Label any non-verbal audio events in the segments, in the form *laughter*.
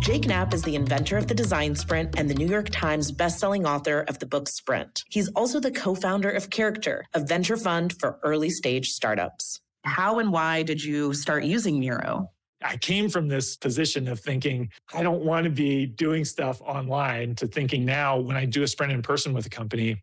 Jake Knapp is the inventor of the design sprint and the New York Times bestselling author of the book Sprint. He's also the co founder of Character, a venture fund for early stage startups. How and why did you start using Miro? I came from this position of thinking, I don't want to be doing stuff online to thinking now when I do a sprint in person with a company,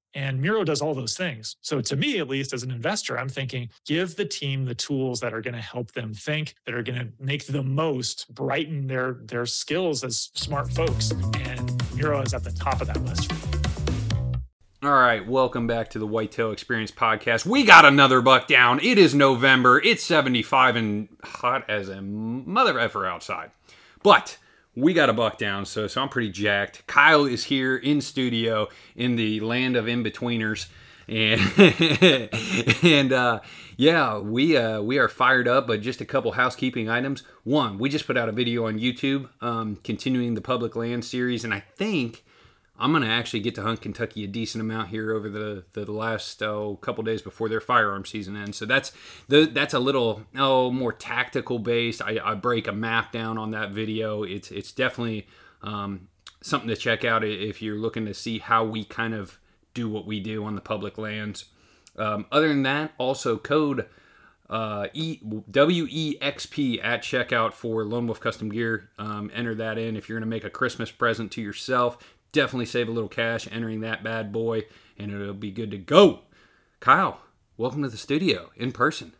And Miro does all those things. So, to me, at least as an investor, I'm thinking give the team the tools that are going to help them think, that are going to make the most, brighten their, their skills as smart folks. And Miro is at the top of that list. All right, welcome back to the Whitetail Experience podcast. We got another buck down. It is November. It's 75 and hot as a mother effer outside. But we got a buck down, so so I'm pretty jacked. Kyle is here in studio in the land of in-betweeners. And *laughs* and uh, yeah, we uh, we are fired up. But just a couple housekeeping items. One, we just put out a video on YouTube, um, continuing the public land series, and I think I'm going to actually get to hunt Kentucky a decent amount here over the the, last oh, couple days before their firearm season ends. So that's the, that's a little oh more tactical based. I, I break a map down on that video. It's it's definitely um, something to check out if you're looking to see how we kind of do what we do on the public lands. Um, other than that, also code uh, e, WEXP at checkout for Lone Wolf Custom Gear. Um, enter that in if you're going to make a Christmas present to yourself definitely save a little cash entering that bad boy, and it'll be good to go. Kyle, welcome to the studio in person.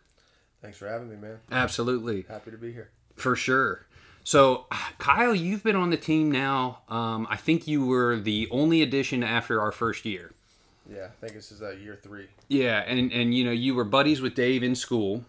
Thanks for having me, man. Absolutely. Happy to be here. For sure. So, Kyle, you've been on the team now. Um, I think you were the only addition after our first year. Yeah, I think this is uh, year three. Yeah, and and you know you were buddies with Dave in school.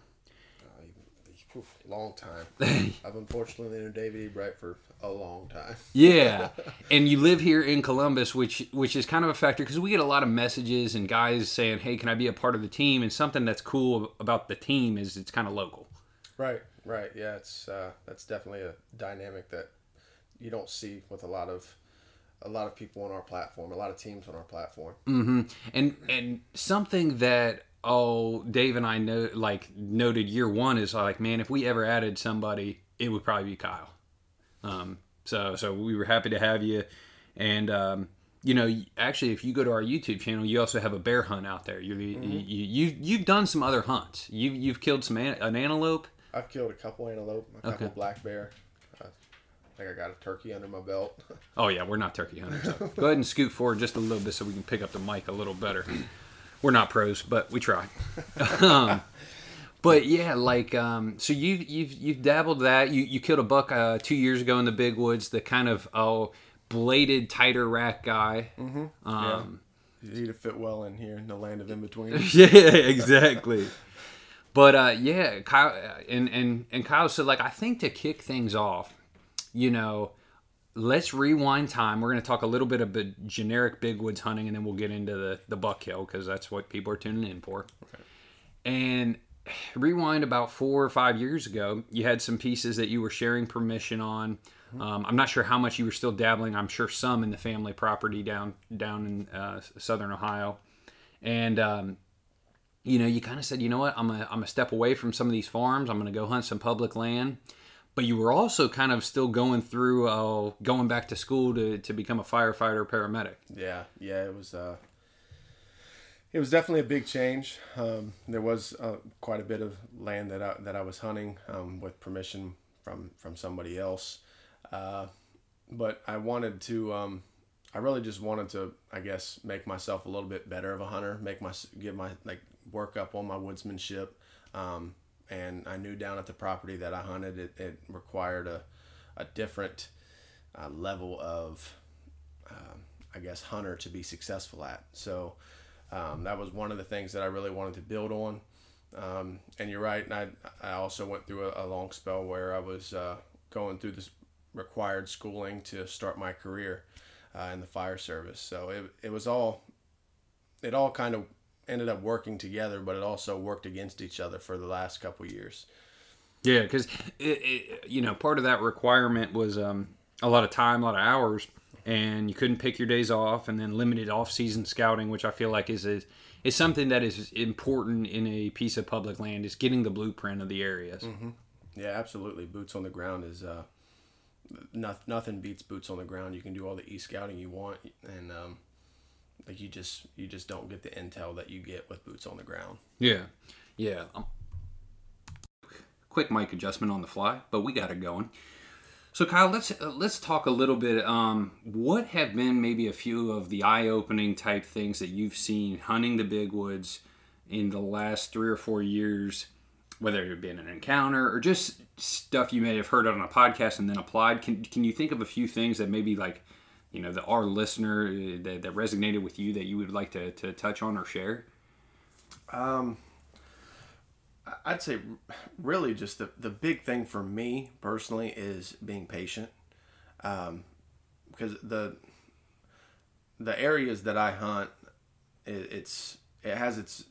Uh, long time. *laughs* I've unfortunately known David E. Bright for a long time. *laughs* yeah, and you live here in Columbus, which which is kind of a factor because we get a lot of messages and guys saying, "Hey, can I be a part of the team?" And something that's cool about the team is it's kind of local. Right, right, yeah, it's uh, that's definitely a dynamic that you don't see with a lot of a lot of people on our platform, a lot of teams on our platform. Mm-hmm. And and something that oh Dave and I know like noted year one is like, man, if we ever added somebody, it would probably be Kyle. Um, so so we were happy to have you, and um, you know actually if you go to our YouTube channel, you also have a bear hunt out there. You're, mm-hmm. You you you've done some other hunts. You you've killed some an, an antelope. I've killed a couple antelope, a couple okay. black bear. I think I got a turkey under my belt. *laughs* oh yeah, we're not turkey hunters. go ahead and scoot forward just a little bit so we can pick up the mic a little better. We're not pros, but we try. *laughs* um, but yeah, like um, so you you've you've dabbled that. You you killed a buck uh, two years ago in the big woods. The kind of oh bladed tighter rack guy. Mm-hmm. Um, yeah. You need to fit well in here in the land of in between. *laughs* yeah, exactly. but uh, yeah, Kyle and and and Kyle said like I think to kick things off, you know, let's rewind time. We're going to talk a little bit about generic big woods hunting, and then we'll get into the the buck kill because that's what people are tuning in for. Okay. And rewind about four or five years ago, you had some pieces that you were sharing permission on. Um, I'm not sure how much you were still dabbling. I'm sure some in the family property down down in uh, southern Ohio, and um, you know, you kind of said, you know what, I'm a, I'm a step away from some of these farms. I'm going to go hunt some public land. But you were also kind of still going through, uh, going back to school to, to become a firefighter paramedic. Yeah, yeah, it was. Uh, it was definitely a big change. Um, there was uh, quite a bit of land that I, that I was hunting um, with permission from from somebody else, uh, but I wanted to. Um, I really just wanted to, I guess, make myself a little bit better of a hunter, make my give my like work up on my woodsmanship. Um, and I knew down at the property that I hunted, it, it required a, a different uh, level of, um, I guess, hunter to be successful at. So um, that was one of the things that I really wanted to build on. Um, and you're right. And I, I also went through a, a long spell where I was uh, going through this required schooling to start my career uh, in the fire service. So it, it was all, it all kind of ended up working together, but it also worked against each other for the last couple years. Yeah, because you know part of that requirement was um, a lot of time, a lot of hours, and you couldn't pick your days off, and then limited off-season scouting, which I feel like is a, is something that is important in a piece of public land, is getting the blueprint of the areas. Mm-hmm. Yeah, absolutely. Boots on the ground is uh, nothing. Nothing beats boots on the ground. You can do all the e-scouting you want, and um, like you just you just don't get the intel that you get with boots on the ground. Yeah, yeah. Um, quick mic adjustment on the fly, but we got it going. So Kyle, let's uh, let's talk a little bit. Um, what have been maybe a few of the eye-opening type things that you've seen hunting the big woods in the last three or four years, whether it be an encounter or just stuff you may have heard on a podcast and then applied? Can can you think of a few things that maybe like you know, that our listener uh, that, that resonated with you that you would like to, to touch on or share? Um, I'd say really just the, the big thing for me personally is being patient. Um, because the, the areas that I hunt, it, it's, it has its,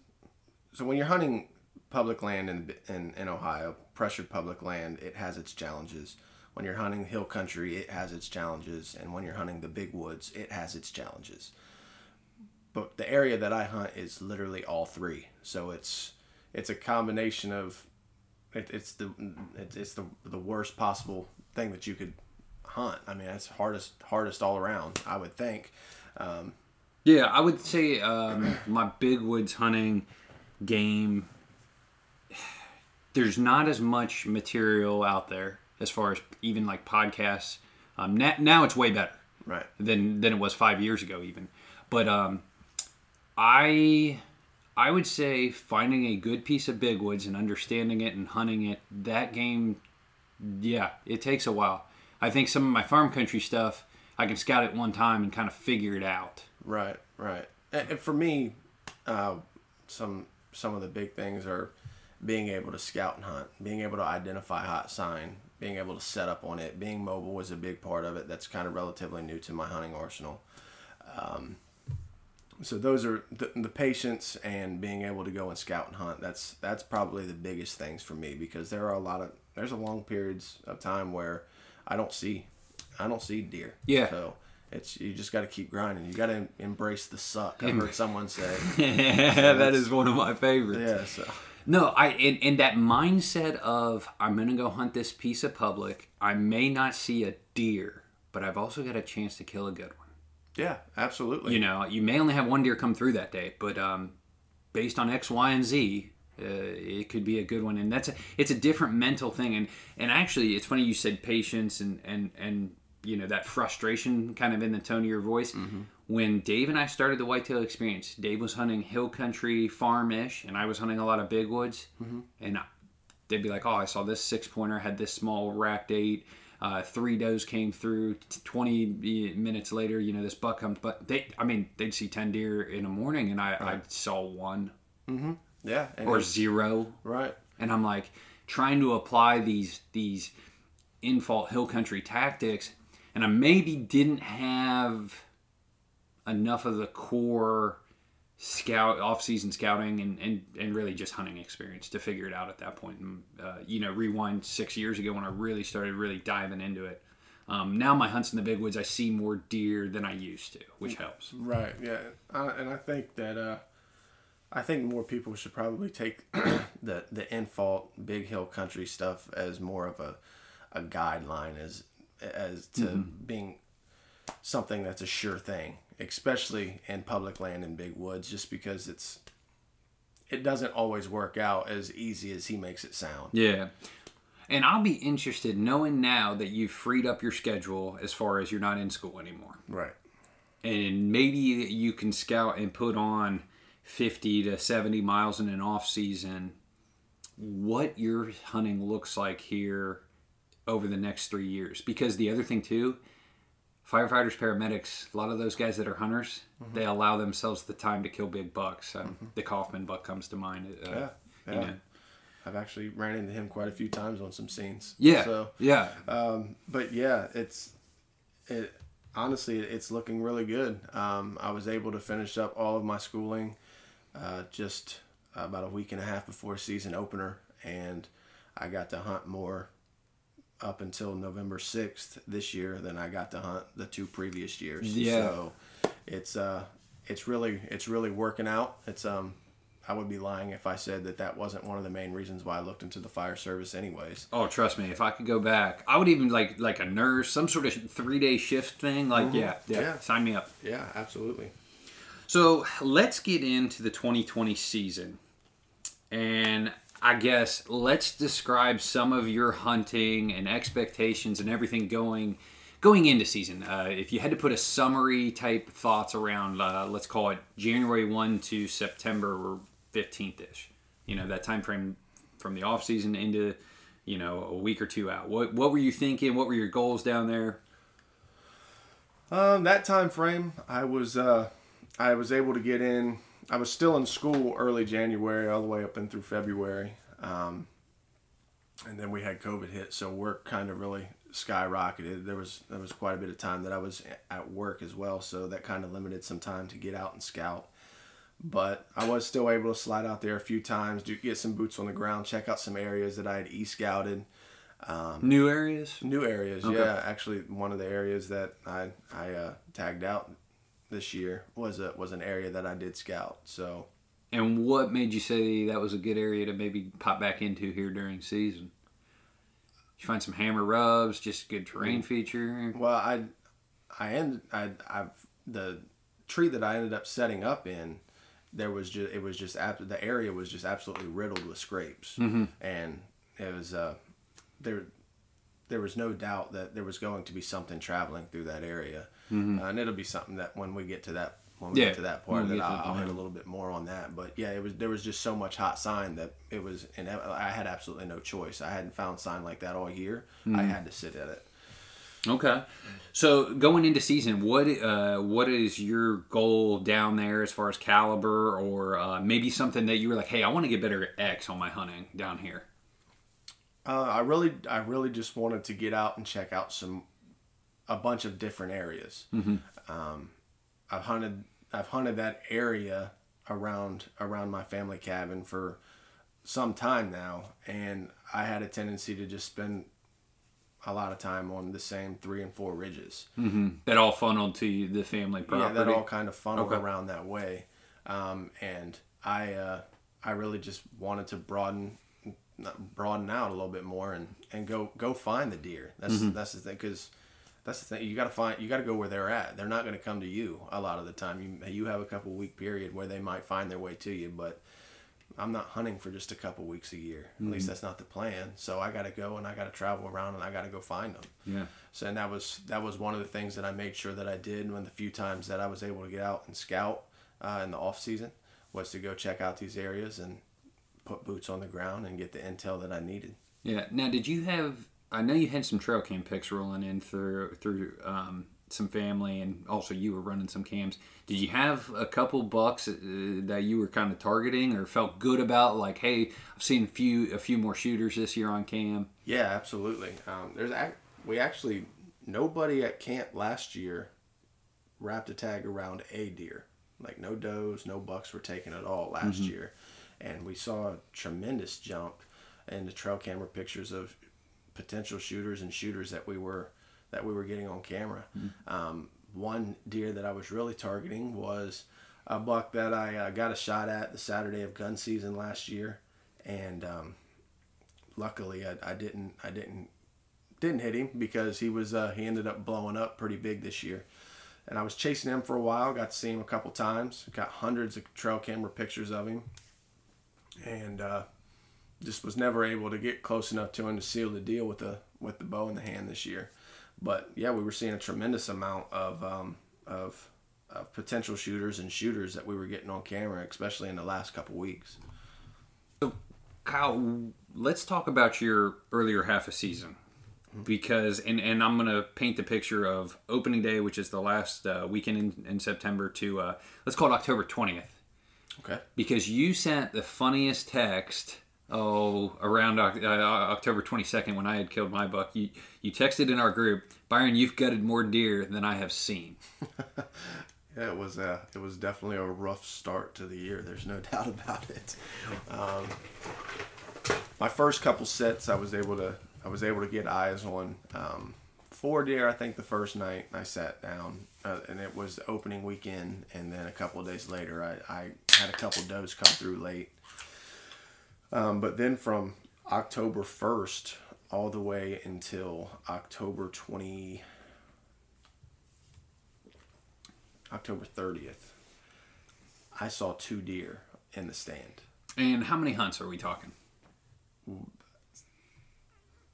so when you're hunting public land in, in, in Ohio, pressured public land, it has its challenges when you're hunting hill country, it has its challenges, and when you're hunting the big woods, it has its challenges. But the area that I hunt is literally all three, so it's it's a combination of it, it's the it's, it's the the worst possible thing that you could hunt. I mean, it's hardest hardest all around. I would think. Um, yeah, I would say um, *clears throat* my big woods hunting game. *sighs* There's not as much material out there as far as even like podcasts. Um, now, now it's way better, right? Than than it was five years ago, even. But um, I I would say finding a good piece of big woods and understanding it and hunting it. That game, yeah, it takes a while. I think some of my farm country stuff, I can scout it one time and kind of figure it out. Right, right. And for me, uh, some some of the big things are being able to scout and hunt, being able to identify hot sign, being able to set up on it. Being mobile was a big part of it. That's kind of relatively new to my hunting arsenal. Um, so those are the, the patience and being able to go and scout and hunt. That's that's probably the biggest things for me because there are a lot of there's a long periods of time where I don't see I don't see deer. Yeah. So it's you just got to keep grinding. You got to embrace the suck. I've heard *laughs* someone say. yeah, *laughs* so that is one of my favorites. Yeah. So no, I in, in that mindset of I'm gonna go hunt this piece of public. I may not see a deer, but I've also got a chance to kill a good one. Yeah, absolutely. You know, you may only have one deer come through that day, but um, based on X, Y, and Z, uh, it could be a good one. And that's a, it's a different mental thing. And and actually, it's funny you said patience and and and you know that frustration kind of in the tone of your voice. Mm-hmm when Dave and I started the whitetail experience, Dave was hunting hill country farm-ish, and I was hunting a lot of big woods. Mm-hmm. And they'd be like, "Oh, I saw this six pointer had this small racked eight. Uh, three does came through. Twenty minutes later, you know, this buck comes. But they, I mean, they'd see ten deer in the morning, and I, right. I saw one. Mm-hmm. Yeah, or zero. Right. And I'm like trying to apply these these Infalt hill country tactics, and I maybe didn't have enough of the core scout off-season scouting and, and, and really just hunting experience to figure it out at that point. And uh, you know rewind six years ago when i really started really diving into it. Um, now my hunts in the big woods i see more deer than i used to which helps. Right yeah. Uh, and i think that uh, I think more people should probably take *clears throat* the the Infalt big hill country stuff as more of a a guideline as as to being something that's a sure thing, especially in public land and big woods, just because it's it doesn't always work out as easy as he makes it sound. Yeah. And I'll be interested knowing now that you've freed up your schedule as far as you're not in school anymore. Right. And maybe you can scout and put on 50 to 70 miles in an off season. What your hunting looks like here over the next three years. Because the other thing, too, firefighters, paramedics, a lot of those guys that are hunters, Mm-hmm. they allow themselves the time to kill big bucks. Um, The Kaufman buck comes to mind. Uh, Yeah. You Yeah. know. I've actually ran into him quite a few times on some scenes. Yeah. So yeah. Um, but yeah, it's it honestly it's looking really good. Um, I was able to finish up all of my schooling uh, just about a week and a half before season opener, and I got to hunt more up until November sixth this year than I got to hunt the two previous years. Yeah. So it's uh it's really it's really working out. It's um. I would be lying if I said that that wasn't one of the main reasons why I looked into the fire service, anyways. Oh, trust me, if I could go back, I would even like like a nurse, some sort of three day shift thing. Like, yeah, yeah, Yeah. sign me up. Yeah, absolutely. So let's get into the 2020 season, and I guess let's describe some of your hunting and expectations and everything going going into season. Uh, if you had to put a summary type thoughts around, uh, let's call it January 1 to September 15th ish. You know that time frame from the off season into you know a week or two out. What what were you thinking? What were your goals down there? Um, that time frame, I was uh, I was able to get in. I was still in school early January, all the way up and through February, um, and then we had COVID hit, so work kind of really skyrocketed. There was there was quite a bit of time that I was at work as well, so that kind of limited some time to get out and scout. But I was still able to slide out there a few times, do get some boots on the ground, check out some areas that I had e scouted. New areas? New areas, Okay. yeah. Actually, one of the areas that I I uh, tagged out this year was a was an area that I did scout. So And what made you say that was a good area to maybe pop back into here during season? Did you find some hammer rubs, just good terrain feature? well, I I ended I I've the tree that I ended up setting up in. There was just it was just the area was just absolutely riddled with scrapes, and it was uh there there was no doubt that there was going to be something traveling through that area, uh, and it'll be something that when we get to that when we Yeah, get to that part when we that get to I'll, the I'll hit a little bit more on that. But yeah, it was there was just so much hot sign that it was and I had absolutely no choice. I hadn't found sign like that all year. I had to sit at it. Okay. So going into season, what uh, what is your goal down there as far as caliber, or uh, maybe something that you were like, hey, I want to get better at X on my hunting down here? Uh, I really, I really just wanted to get out and check out some, a bunch of different areas. Um, I've hunted, I've hunted that area around around my family cabin for some time now, and I had a tendency to just spend a lot of time on the same three and four ridges. That all funneled to the family property. Yeah, that all kind of funneled Okay. around that way, um, and I uh, I really just wanted to broaden broaden out a little bit more and, and go go find the deer. That's Mm-hmm. that's the thing because that's the thing you got to find you got to go where they're at. They're not going to come to you a lot of the time. You you have a couple week period where they might find their way to you, but I'm not hunting for just a couple weeks a year. At Mm-hmm. least that's not the plan. So I got to go and I got to travel around and I got to go find them. Yeah. So and that was that was one of the things that I made sure that I did when the few times that I was able to get out and scout uh, in the off season was to go check out these areas and put boots on the ground and get the intel that I needed. Yeah. Now, did you have? I know you had some trail cam pics rolling in through through um, some family, and also you were running some cams. Did you have a couple bucks uh, that you were kind of targeting, or felt good about? Like, hey, I've seen a few a few more shooters this year on cam. Yeah, absolutely. Um, there's ac- we actually nobody at camp last year wrapped a tag around a deer. Like no does, no bucks were taken at all last year, and we saw a tremendous jump in the trail camera pictures of potential shooters and shooters that we were that we were getting on camera. Um, one deer that I was really targeting was a buck that I uh, got a shot at the Saturday of gun season last year, and um, luckily I, I didn't I didn't didn't hit him because he was uh, he ended up blowing up pretty big this year. And I was chasing him for a while. Got to see him a couple times. Got hundreds of trail camera pictures of him, and uh, just was never able to get close enough to him to seal the deal with the with the bow in the hand this year. But yeah, we were seeing a tremendous amount of um, of, of potential shooters and shooters that we were getting on camera, especially in the last couple weeks. So, Kyle, let's talk about your earlier half of season because and, and i'm going to paint the picture of opening day which is the last uh, weekend in, in september to uh, let's call it october 20th Okay. because you sent the funniest text oh around uh, october 22nd when i had killed my buck you, you texted in our group byron you've gutted more deer than i have seen *laughs* Yeah, it was uh, it was definitely a rough start to the year. There's no *laughs* doubt about it. Um, my first couple sets, I was able to I was able to get eyes on um, four deer. I think the first night I sat down, uh, and it was opening weekend, and then a couple of days later, I, I had a couple does come through late. Um, but then from October first all the way until October twenty. October 30th, I saw two deer in the stand. and how many hunts are we talking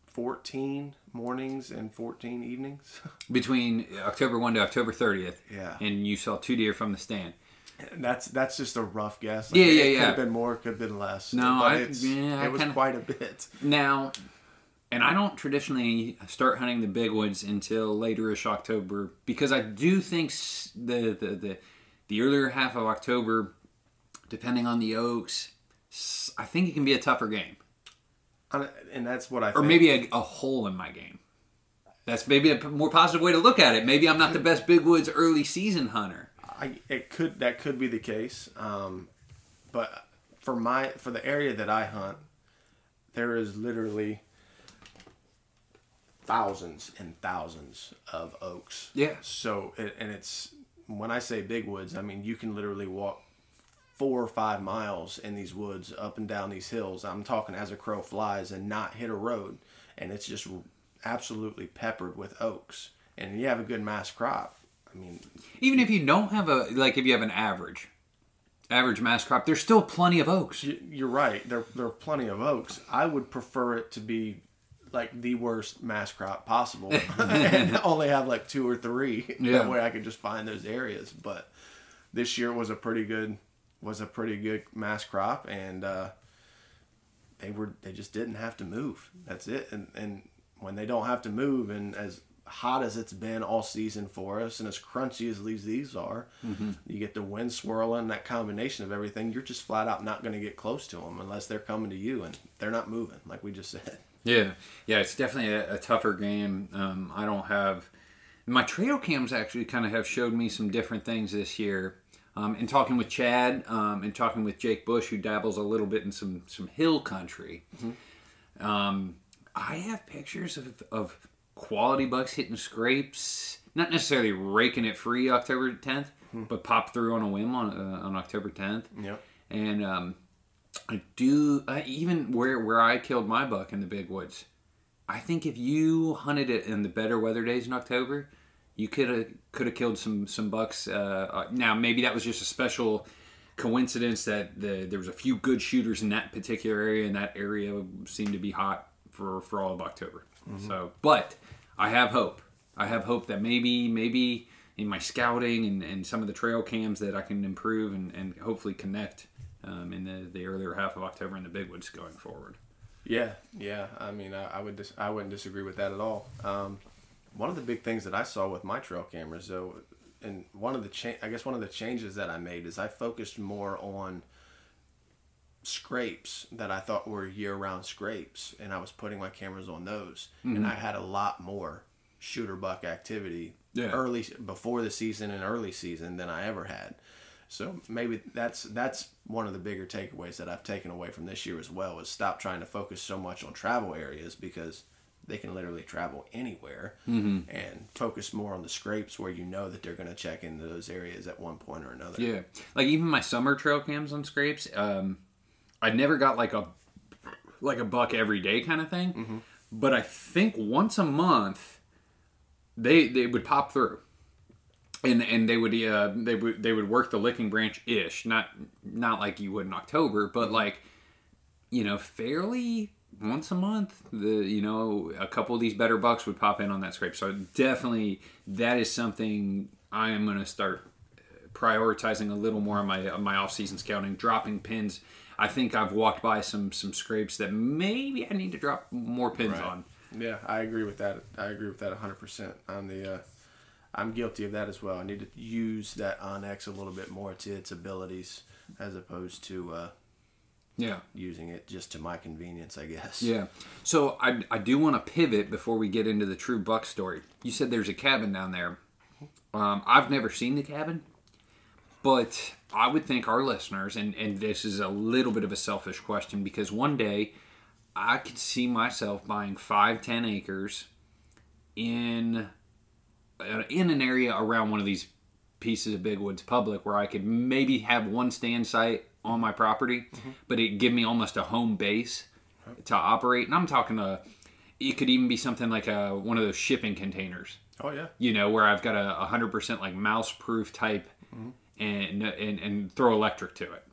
14 mornings and 14 evenings. *laughs* between october 1 to october 30th Yeah. and you saw two deer from the stand And that's that's just a rough guess. Yeah, yeah, it yeah. Could have been more, could have been less. No, but I- it's, yeah, it was kinda- quite a bit. Now, and I don't traditionally start hunting the big woods until laterish October because I do think the the the, the earlier half of October, depending on the oaks, I think it can be a tougher game, And- And that's what I or think. maybe a, a hole in my game. That's maybe a more positive way to look at it. Maybe I'm not the best big woods early season hunter. I, it could that could be the case. Um, but for my for the area that I hunt, there is literally thousands and thousands of oaks. Yeah. So it, and it's when I say big woods, I mean you can literally walk four or five miles in these woods up and down these hills. I'm talking as a crow flies and not hit a road, and it's just absolutely peppered with oaks. And you have a good mass crop. I mean, Even if you don't have a like, if you have an average, average mass crop, there's still plenty of oaks. You're right. There, there are plenty of oaks. I would prefer it to be like the worst mass crop possible, *laughs* *laughs* and only have like two or three. Yeah. That way, I could just find those areas. But this year was a pretty good was a pretty good mass crop, and uh, they were they just didn't have to move. That's it. And and when they don't have to move, and as hot as it's been all season for us, and as crunchy as these these are, you get the wind swirling, that combination of everything. You're just flat out not going to get close to them unless they're coming to you, and they're not moving, like we just said. Yeah, yeah, it's definitely a, a tougher game. Um, I don't have my trail cams actually kind of have showed me some different things this year. Um, in talking with Chad um, and talking with Jake Bush, who dabbles a little bit in some some hill country, um, I have pictures of, of quality bucks hitting scrapes, not necessarily raking it free October 10th, but pop through on a whim on uh, on October 10th. Yep. And um, I do uh, even where where I killed my buck in the big woods. I think if you hunted it in the better weather days in October, you could have could have killed some some bucks. Uh, uh, now maybe that was just a special coincidence that the, there was a few good shooters in that particular area, and that area seemed to be hot for for all of October. So, but I have hope. I have hope that maybe maybe in my scouting and, and some of the trail cams that I can improve and, and hopefully connect um, in the, the earlier half of October in the big woods going forward. Yeah, yeah. I mean, I, I would dis- I wouldn't disagree with that at all. Um, one of the big things that I saw with my trail cameras, though, and one of the cha- I guess one of the changes that I made is I focused more on scrapes that I thought were year-round scrapes, and I was putting my cameras on those, and I had a lot more shooter buck activity Yeah. early before the season and early season than I ever had. So maybe that's that's one of the bigger takeaways that I've taken away from this year as well is stop trying to focus so much on travel areas because they can literally travel anywhere Mm-hmm. and focus more on the scrapes where you know that they're going to check into those areas at one point or another. Yeah, like even my summer trail cams on scrapes, um, I never got like a like a buck every day kind of thing, Mm-hmm. but I think once a month they they would pop through, and and they would uh, they would they would work the licking branch ish, not not like you would in October, but like you know fairly once a month the you know a couple of these better bucks would pop in on that scrape. So definitely that is something i am going to start prioritizing a little more on my on my off-season scouting dropping pins i think i've walked by some some scrapes that maybe i need to drop more pins Right. on Yeah, I agree with that. I agree with that 100%. On the, uh, I'm guilty of that as well. I need to use that onX a little bit more to its abilities as opposed to uh, yeah using it just to my convenience, I guess. Yeah. So I, I do want to pivot before we get into the true buck story. You said there's a cabin down there. Um, I've never seen the cabin, but I would think our listeners, and, and this is a little bit of a selfish question because one day I could see myself buying five, ten acres in uh, in an area around one of these pieces of Big Woods Public where I could maybe have one stand site on my property, but it give me almost a home base to operate. And I'm talking a, it could even be something like a one of those shipping containers, Oh, yeah. you know, where I've got a hundred percent like mouse proof type, and, and and throw electric to it.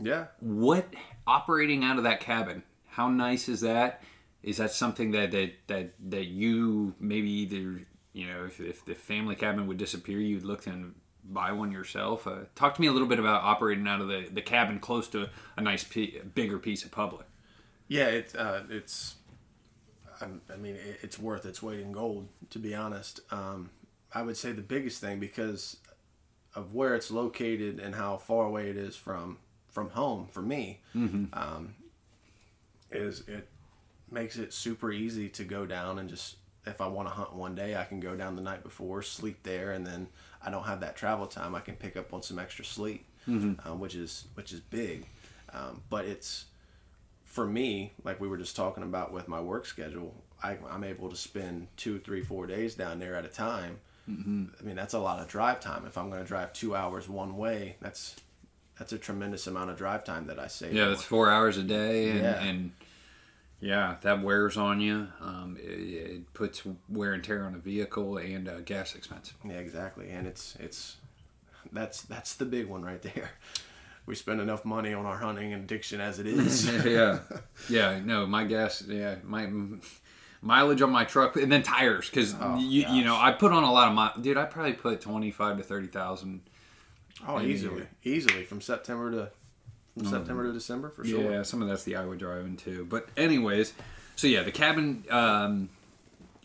Yeah. What operating out of that cabin? How nice is that? Is that something that that that, that you maybe either you know if, if the family cabin would disappear, you'd look to buy one yourself? Uh, talk to me a little bit about operating out of the, the cabin close to a nice p- bigger piece of public. Yeah, it, uh, it's. I'm- mean, it's worth its weight in gold. To be honest, um, I would say the biggest thing because of where it's located and how far away it is from from home for me, um, is it makes it super easy to go down and just if I want to hunt one day, I can go down the night before, sleep there, and then I don't have that travel time. I can pick up on some extra sleep, um, which is which is big. Um, but it's for me, like we were just talking about with my work schedule, I, I'm able to spend two, three, four days down there at a time. Mm-hmm. I mean, that's a lot of drive time. If I'm going to drive two hours one way, that's that's a tremendous amount of drive time that I save. Yeah, that's four hours a day, and Yeah. and yeah, that wears on you. Um, it, it puts wear and tear on a vehicle and uh, gas expense. Yeah, exactly. And it's it's that's that's the big one right there. *laughs* We spend enough money on our hunting and addiction as it is. *laughs* yeah, *laughs* yeah. No, my gas. Yeah, my mileage on my truck, and then tires. Because Oh, you, you know. I put on a lot of mi Dude, I probably put twenty five to thirty thousand. oh, easily, easily from September to from September to December for sure. Yeah, some of that's the Iowa driving too. But anyways, so yeah, the cabin um,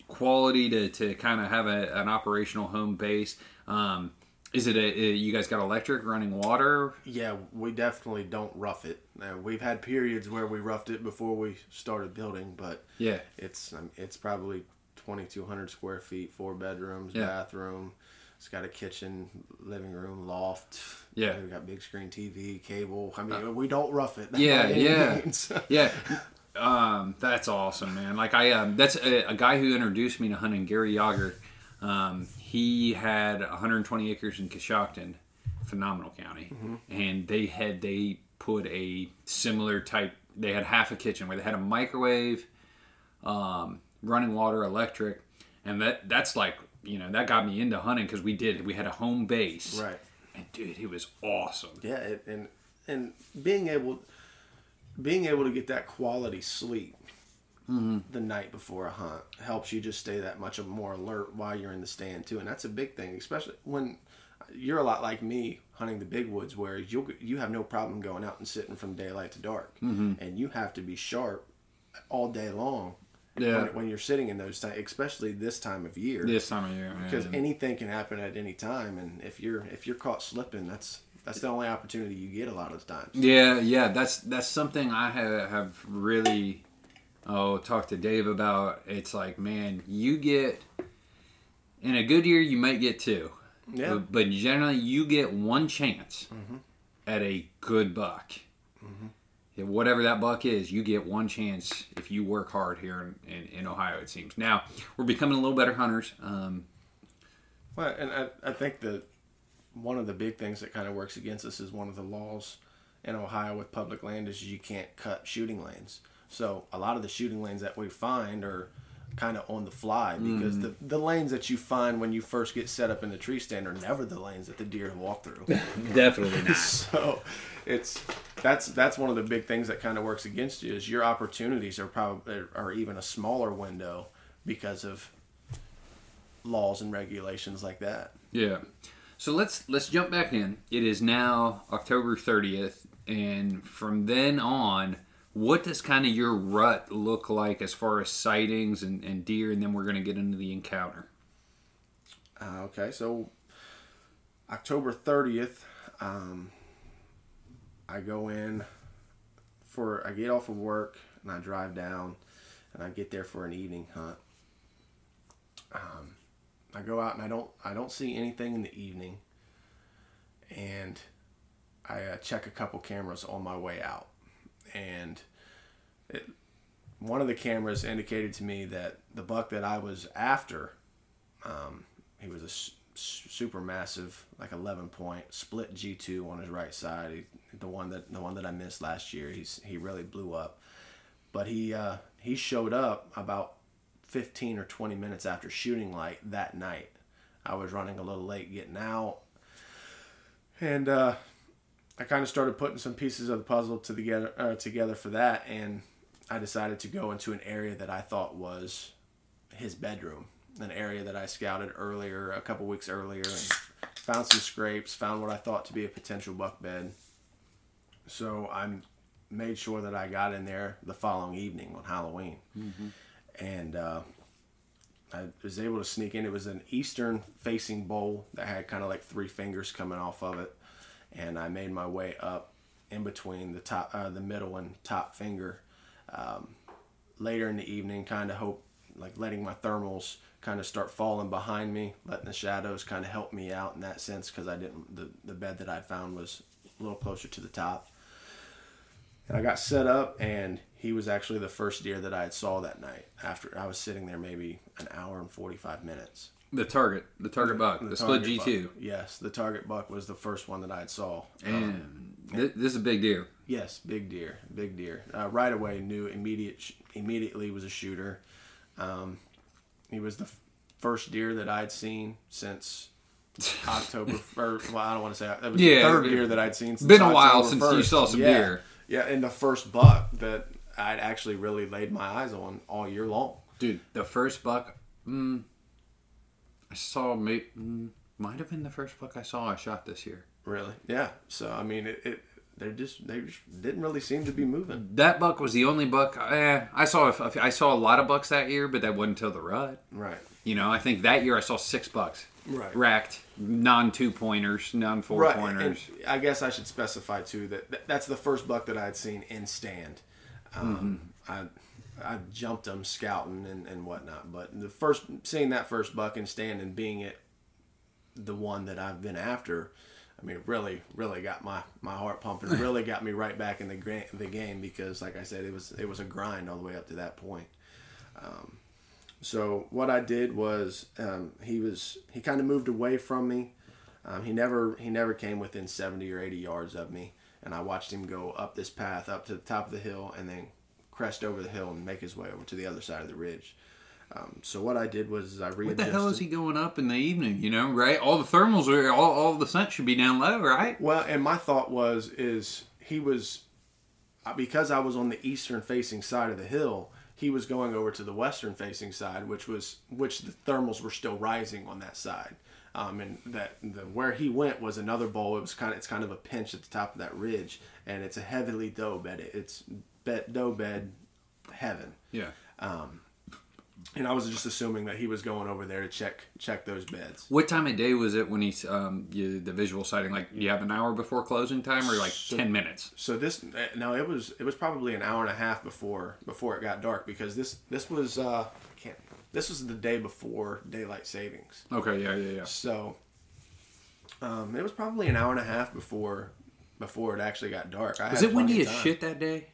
quality to, to kind of have a, an operational home base. Um, is it a, you guys got electric running water? Yeah, we definitely don't rough it. Now, we've had periods where we roughed it before we started building, but Yeah. it's um, it's probably 2,200 square feet, four bedrooms, Yeah. bathroom. It's got a kitchen, living room, loft. Yeah. Uh, we got big screen TV, cable. I mean, we don't rough it. *laughs* Yeah, yeah, means. *laughs* yeah. Um, that's awesome, man. Like I, um, that's a, a guy who introduced me to hunting, Gary Yager. Um, he had 120 acres in Coshocton, phenomenal county, and they had they put a similar type. They had half a kitchen where they had a microwave, um, running water, electric, and that that's like you know that got me into hunting because we did we had a home base, right. And dude, it was awesome. Yeah, it, and and being able being able to get that quality sleep Mm-hmm. the night before a hunt helps you just stay that much more alert while you're in the stand too, and that's a big thing, especially when you're a lot like me hunting the big woods where you you have no problem going out and sitting from daylight to dark, mm-hmm. and you have to be sharp all day long. Yeah. When, when you're sitting in those times, especially this time of year, This time of year, because man. anything can happen at any time and if you're if you're caught slipping that's that's the only opportunity you get a lot of the times Yeah, yeah, that's that's something I have, have really oh talk to Dave about. It's like, man, you get in a good year you might get two, Yeah. but, but generally you get one chance at a good buck. whatever that buck is, you get one chance if you work hard here in, in, in Ohio. It seems now we're becoming a little better hunters. Um, Well, and I, I think that one of the big things that kind of works against us is one of the laws in Ohio with public land is you can't cut shooting lanes. So a lot of the shooting lanes that we find are kind of on the fly because mm. the, the lanes that you find when you first get set up in the tree stand are never the lanes that the deer walk through. *laughs* definitely not. *laughs* so it's that's that's one of the big things that kind of works against you is your opportunities are probably are even a smaller window because of laws and regulations like that. Yeah. So let's let's jump back in. It is now October 30th and from then on what does kind of your rut look like as far as sightings and, and deer and then we're going to get into the encounter. Uh, okay, so October 30th, um, I go in for, I get off of work and I drive down and I get there for an evening hunt. Um, I go out and I don't, I don't see anything in the evening and I uh, check a couple cameras on my way out and it, one of the cameras indicated to me that the buck that I was after, um, he was a super massive, like 11 point split G2 on his right side. He, the one that the one that I missed last year. He's he really blew up, but he uh, he showed up about 15 or 20 minutes after shooting light that night. I was running a little late getting out, and uh, I kind of started putting some pieces of the puzzle to together uh, together for that, and I decided to go into an area that I thought was his bedroom, an area that I scouted earlier, a couple weeks earlier, and found some scrapes, found what I thought to be a potential buck bed. So I made sure that I got in there the following evening on Halloween, and uh, I was able to sneak in. It was an eastern facing bowl that had kind of like three fingers coming off of it, and I made my way up in between the top, uh, the middle and top finger. Um, later in the evening, kind of hope like letting my thermals kind of start falling behind me, letting the shadows kind of help me out in that sense because I didn't the the bed that I found was a little closer to the top. And I got set up, and he was actually the first deer that I had saw that night. After I was sitting there maybe an hour and forty five minutes. The target, the target buck, the, split G2. buck. Yes, the target buck was the first one that I had saw. And th- this is a big deer. Yes, big deer, big deer. Uh, right away, knew immediate sh- immediately was a shooter. Um, he was the f- first deer that I'd seen since *laughs* October. or, well, I don't want to say it was Yeah, the third deer that I'd seen. Since been a while October since you saw some Yeah. deer. Yeah, and the first buck that I'd actually really laid my eyes on all year long. Dude, the first buck, mm, I saw, may, mm, might have been the first buck I saw I shot this year. Really? Yeah. So I mean, it, it they just they just didn't really seem to be moving. That buck was the only buck. Eh, I saw. I saw a lot of bucks that year, but that wasn't till the rut. Right. You know, I think that year I saw six bucks. Right. Racked, non two pointers, non four right. pointers. And I guess I should specify too that th- that's the first buck that I had seen in stand. Um, I I jumped him scouting and, and whatnot, but the first seeing that first buck in stand and being it the one that I've been after, I mean, really, really got my, my heart pumping. *laughs* Really got me right back in the gra- the game because, like I said, it was it was a grind all the way up to that point. Um, so what I did was um, he was he kind of moved away from me. Um, he never he never came within seventy or eighty yards of me, and I watched him go up this path up to the top of the hill and then crest over the hill and make his way over to the other side of the ridge. Um, so what I did was I read. What the hell is he going up in the evening? You know, right? All the thermals are all, all the scent should be down low, right? Well, and my thought was is he was uh, because I was on the eastern facing side of the hill. He was going over to the western facing side, which was which the thermals were still rising on that side. Um, and that the where he went was another bowl. It was kind of it's kind of a pinch at the top of that ridge, and it's a heavily doe bed. It's bed doe bed heaven. Yeah. And I was just assuming that he was going over there to check check those beds. What time of day was it when he's um you, the visual sighting? Like you have an hour before closing time, or like ten minutes? So this uh, no, it was it was probably an hour and a half before before it got dark because this this was uh I can't this was the day before daylight savings. Okay, yeah, yeah, yeah. So um, it was probably an hour and a half before before it actually got dark. I Was it windy as shit that day?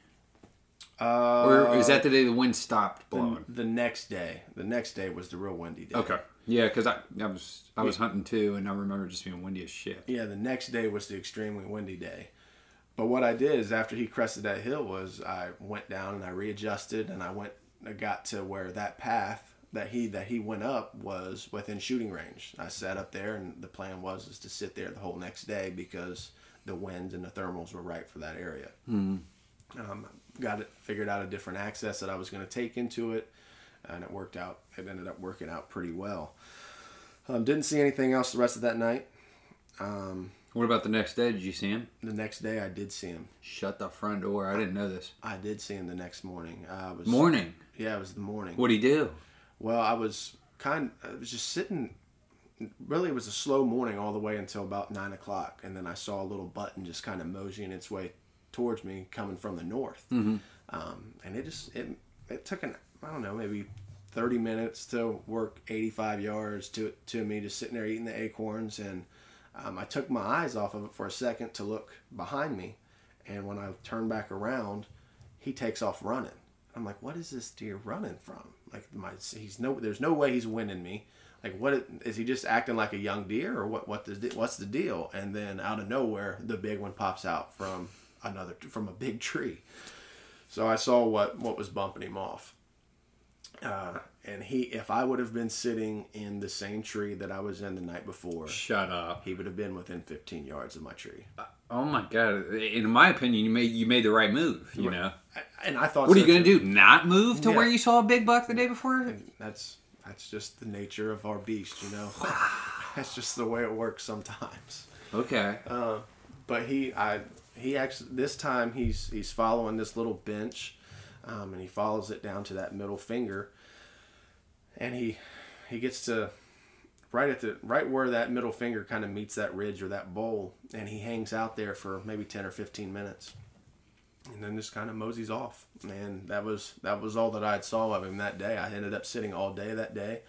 Uh, Or is that the day the wind stopped blowing? the next day? The next day was the real windy day. Okay. Yeah, because I, I was I was hunting too, and I remember just being windy as shit. Yeah, the next day was the extremely windy day. But what I did is after he crested that hill was I went down and I readjusted and I went I got to where that path that he that he went up was within shooting range. I sat up there and the plan was is to sit there the whole next day because the winds and the thermals were right for that area. Um, got it figured out a different access that I was going to take into it, and it worked out. It ended up working out pretty well. Um, didn't see anything else the rest of that night. Um, What about the next day? Did you see him? the next day, I did see him. Shut the front door. I didn't know this. I did see him the next morning. I was Morning. Yeah, it was the morning. What'd he do? Well, I was kind. I was just sitting. Really, it was a slow morning all the way until about nine o'clock, and then I saw a little button just kind of moseying its way towards me, coming from the north. Mm-hmm. Um, and it just it it took an I don't know maybe thirty minutes to work eighty five yards to to me just sitting there eating the acorns, and um, I took my eyes off of it for a second to look behind me, and when I turn back around, he takes off running. I'm like, what is this deer running from? Like, my he's no, there's no way he's winning me. Like, what is he just acting like a young deer, or what? What the what's the deal? And then out of nowhere, the big one pops out from another from a big tree. So I saw what what was bumping him off. Uh, and he, if I would have been sitting in the same tree that I was in the night before, Shut up. he would have been within 15 yards of my tree. Oh my god. In my opinion, you made you made the right move. You know. And I thought, What are you gonna do? Not move to Yeah. where you saw a big buck the day before? That's that's just the nature of our beast, you know. *sighs* *laughs* that's just the way it works sometimes. Okay. Uh, but he, I, he actually this time he's he's following this little bench, um, and he follows it down to that middle finger, and he he gets to right at the right where that middle finger kind of meets that ridge or that bowl, and he hangs out there for maybe ten or fifteen minutes, and then just kind of moseys off. And that was that was all that I saw of him that day. I ended up sitting all day that day.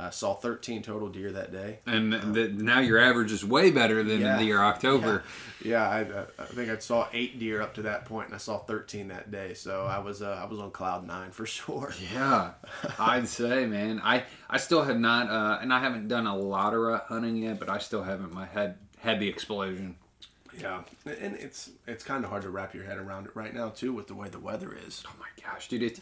I saw 13 total deer that day. And the, now your average is way better than Yeah. the year October. *laughs* Yeah, I, uh, I think I saw eight deer up to that point, and I saw 13 that day. So I was uh, I was on cloud nine for *laughs* sure. Yeah, I'd say, man. I I still have not, uh, and I haven't done a lot of rut hunting yet, but I still haven't. My head had the explosion. Yeah, and it's it's kind of hard to wrap your head around it right now too, with the way the weather is. Oh my gosh, dude! It,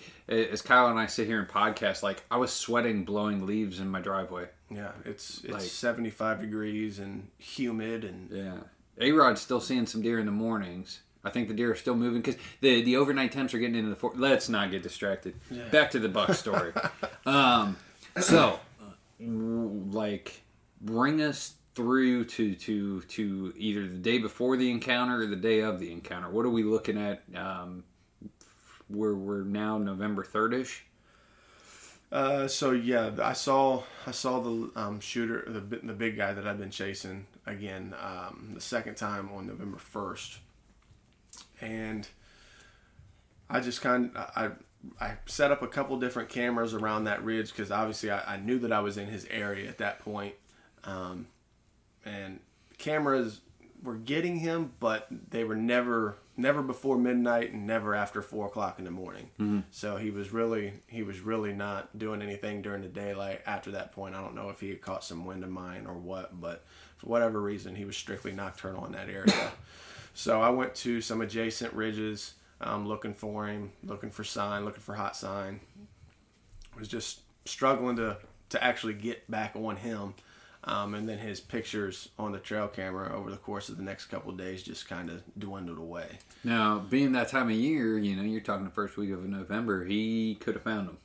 as Kyle and I sit here and podcast, like I was sweating, blowing leaves in my driveway. Yeah, it's it's Like- 75 degrees and humid and Yeah, A Rod's still seeing some deer in the mornings. I think the deer are still moving because the the overnight temps are getting into the. For- Let's not get distracted. Back to the buck story. *laughs* um, so, like, bring us through to to to either the day before the encounter or the day of the encounter. What are we looking at? Um, we're we're now November third ish. Uh, so yeah, I saw I saw the um, shooter, the the big guy that I've been chasing again um, the second time on November first, and I just kind I I set up a couple different cameras around that ridge because obviously I, I knew that I was in his area at that point, um, and cameras were getting him, but they were never never before midnight and never after four o'clock in the morning. So he was really he was really not doing anything during the daylight after that point. I don't know if he had caught some wind of mine or what, but for whatever reason he was strictly nocturnal in that area. *coughs* so I went to some adjacent ridges, um, looking for him, looking for sign, looking for hot sign. Was just struggling to to actually get back on him. Um, and then his pictures on the trail camera over the course of the next couple of days just kind of dwindled away. Now, being that time of year, you know, you're talking the first week of November. He could have found them.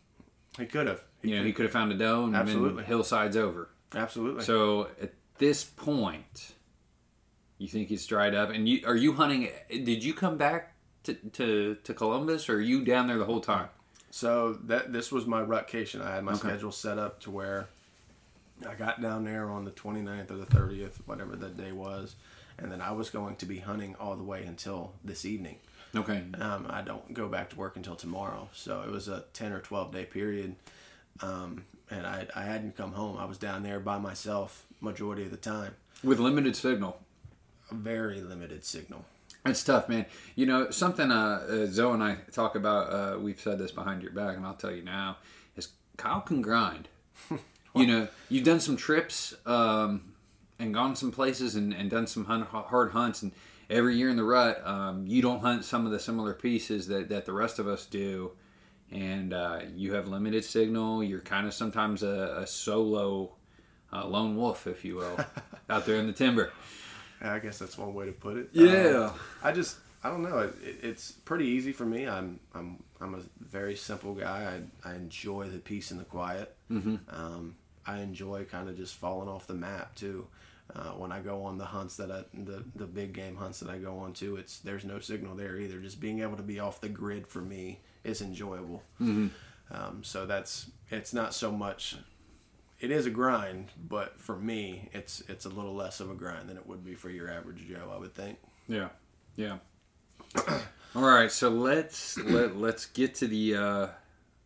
He could have. You know, he could have found a doe and Absolutely. been hillsides over. Absolutely. So at this point, you think he's dried up, and you are you hunting? Did you come back to to, to Columbus, or are you down there the whole time? So that this was my rutcation. I had my schedule set up to where I got down there on the 29th or the 30th, whatever that day was, and then I was going to be hunting all the way until this evening. Okay. Um, I don't go back to work until tomorrow, so it was a 10 or 12 day period, um, and I, I hadn't come home. I was down there by myself majority of the time. With limited signal. A very limited signal. It's tough, man. You know, something uh, uh, Zoe and I talk about, uh, we've said this behind your back, and I'll tell you now, is Kyle can grind. *laughs* you know, you've done some trips um, and gone some places and, and done some hun- hard hunts, and every year in the rut, um, you don't hunt some of the similar pieces that, that the rest of us do. And uh, you have limited signal. You're kind of sometimes a, a solo uh, lone wolf, if you will, *laughs* out there in the timber. I guess that's one way to put it. Yeah. Um, I just I don't know. It, it, it's pretty easy for me. I'm I'm I'm a very simple guy. I I enjoy the peace and the quiet. Mm-hmm. Um, I enjoy kind of just falling off the map too. Uh, when I go on the hunts that I, the the big game hunts that I go on to, it's there's no signal there either. Just being able to be off the grid for me is enjoyable. Mm-hmm. Um, so that's it's not so much it is a grind, but for me, it's it's a little less of a grind than it would be for your average Joe. I would think. Yeah, yeah. *clears throat* All right, so let's let let's get to the uh,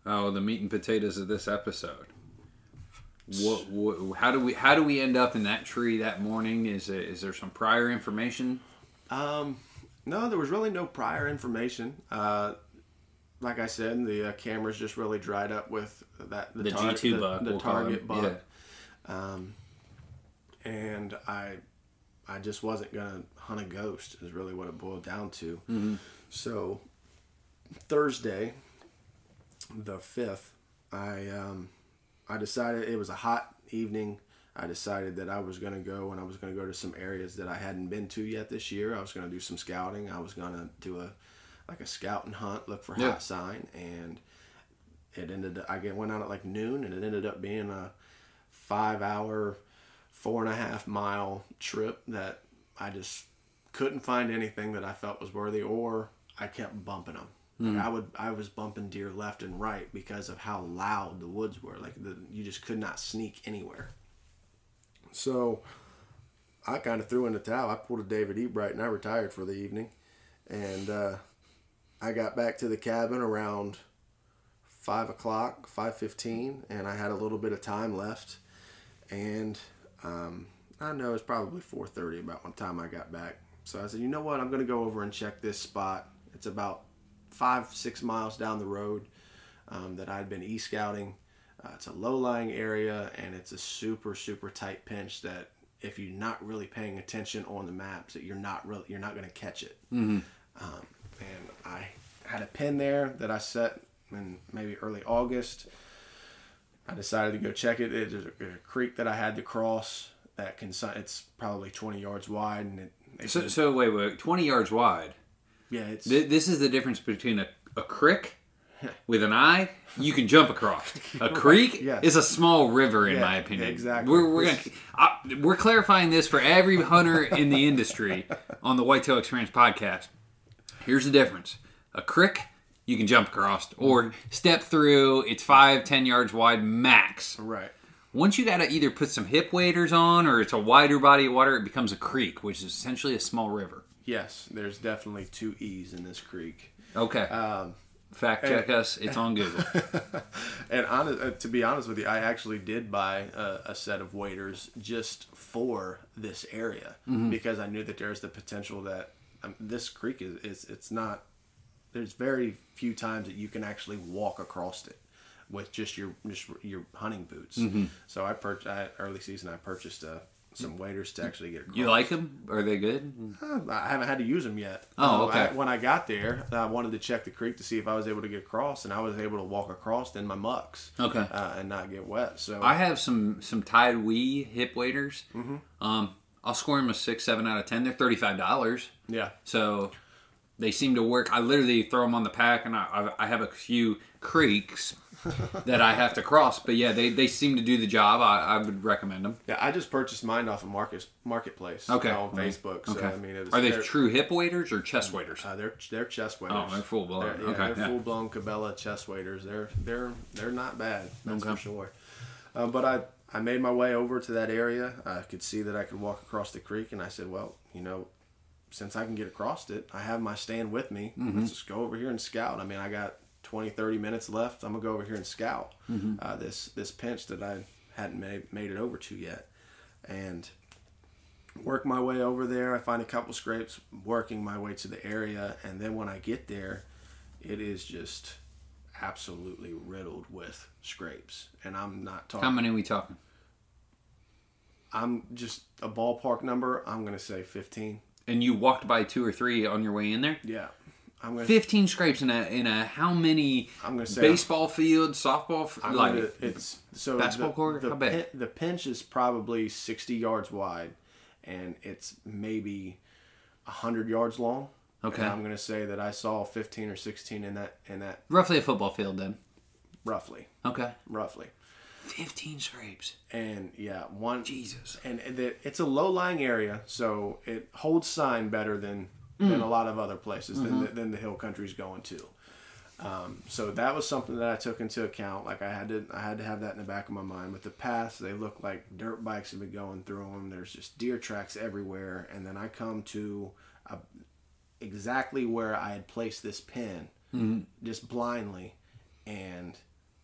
oh the meat and potatoes of this episode. What, what how do we how do we end up in that tree that morning? Is it, is there some prior information? Um, no, there was really no prior information. Uh, like I said, the uh, cameras just really dried up with that The G2 buck, the, we'll target buck. Um, and I, I just wasn't gonna hunt a ghost. Is really what it boiled down to. Mm-hmm. So Thursday, the fifth, I um, I decided it was a hot evening. I decided that I was going to go and I was going to go to some areas that I hadn't been to yet this year. I was going to do some scouting. I was going to do a like a scout and hunt, look for Yeah. hot sign, and it ended. I went out at like noon, and it ended up being a five hour, four and a half mile trip that I just couldn't find anything that I felt was worthy, or I kept bumping them. Like I would, I was bumping deer left and right because of how loud the woods were. Like the, you just could not sneak anywhere. So I kind of threw in the towel. I pulled a David Ebright and I retired for the evening. And uh, I got back to the cabin around five o'clock, five fifteen, and I had a little bit of time left. And um, I know it's probably four thirty about one time I got back. So I said, you know what? I'm going to go over and check this spot. It's about five, six miles down the road um, that I'd been e scouting. Uh, it's a low lying area and it's a super, super tight pinch that if you're not really paying attention on the maps, that you're not really you're not going to catch it. Um, and I had a pin there that I set in maybe early August. I decided to go check it. There's a, there's a creek that I had to cross that can. It's probably 20 yards wide, and it. it So, so wait, wait, twenty yards wide. Yeah, it's Th- This is the difference between a, a creek with an eye you can jump across. *laughs* A creek yes. is a small river, in Yeah, my opinion. exactly. We're we're gonna This- uh, we're clarifying this for every hunter in the industry *laughs* on the Whitetail Experience podcast. Here's the difference: a creek you can jump across or step through. It's five, ten yards wide max. right. Once you got to either put some hip waders on or it's a wider body of water, it becomes a creek, which is essentially a small river. Yes, there's definitely two E's in this creek. Okay. Um, Fact check us. It's on Google. *laughs* and honest, uh, to be honest with you, I actually did buy a, a set of waders just for this area because I knew that there's the potential that um, this creek is, is it's not. There's very few times that you can actually walk across it with just your just your hunting boots. So I purchased early season. I purchased uh, some waders to actually get across. You like them? Are they good? Uh, I haven't had to use them yet. Oh, Um, okay. I- when I got there, I wanted to check the creek to see if I was able to get across, and I was able to walk across in my mucks. Okay. Uh, and not get wet. So I have some some TideWe hip waders. Um, I'll score them a six, seven out of ten. They're thirty five dollars. yeah, So they seem to work. I literally throw them on the pack, and I, I have a few creeks *laughs* that I have to cross. But yeah, they, they seem to do the job. I, I would recommend them. yeah. I just purchased mine off of Marcus Marketplace. Okay. on Facebook. So Okay. I mean, it was, Are they true hip waders or chest waders? Uh, they're they're chest waders. Oh, they're full-blown. They're, yeah, Okay, they're yeah. full blown Cabela chest waders. They're they're they're not bad. That's Okay. for sure. Uh, but I I made my way over to that area. I could see that I could walk across the creek, and I said, well, you know, since I can get across it, I have my stand with me. Mm-hmm. Let's just go over here and scout. I mean, I got 20, 30 minutes left. I'm gonna go over here and scout Mm-hmm. uh, this this pinch that I hadn't made made it over to yet, and work my way over there. I find a couple scrapes, working my way to the area, and then when I get there, it is just absolutely riddled with scrapes. And I'm not talking. How many are we talking? I'm just a ballpark number. I'm gonna say 15. And you walked by two or three on your way in there. Yeah, gonna. 15 scrapes in a in a how many I'm gonna say baseball field, softball, I'm like gonna- it's so basketball the, court? The, How big? pin- the pinch is probably 60 yards wide, and it's maybe 100 yards long. Okay. And I'm gonna say that I saw 15 or 16 in that in that roughly a football field then. roughly, Okay. roughly. 15 scrapes. And yeah, one Jesus. and it, it's a low lying area, so it holds sign better than than mm. a lot of other places than, mm-hmm. the, than the hill country's going to. Um, so that was something that I took into account. Like I had to, I had to have that in the back of my mind. But the paths, they look like dirt bikes have been going through them. There's just deer tracks everywhere, and then I come to a, exactly where I had placed this pin, mm-hmm. just blindly, and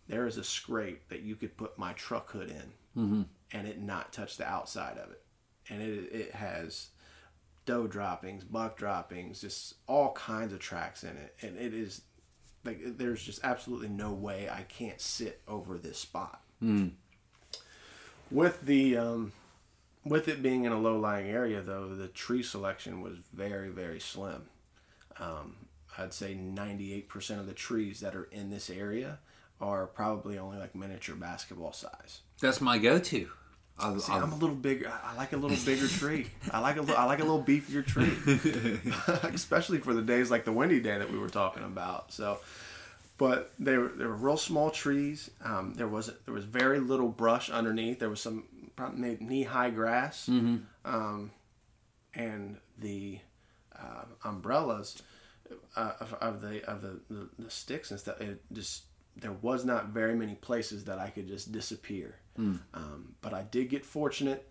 there is a scrape that you could put my truck hood in, mm-hmm. and it not touch the outside of it, and it it has doe droppings, buck droppings, just all kinds of tracks in it, and it is like there's just absolutely no way I can't sit over this spot. With the um, with it being in a low lying area, though, the tree selection was very very slim. Um, I'd say 98% of the trees that are in this area are probably only like miniature basketball size. That's my go-to. I, See, I- I'm a little bigger. I like a little bigger *laughs* tree. I like a I like a little beefier tree, *laughs* especially for the days like the windy day that we were talking about. So, but they were they were real small trees. Um, there was there was very little brush underneath. There was some probably knee high grass, um, and the uh, umbrellas uh, of, of the of the, the, the sticks and stuff. It just there was not very many places that I could just disappear. Um, but I did get fortunate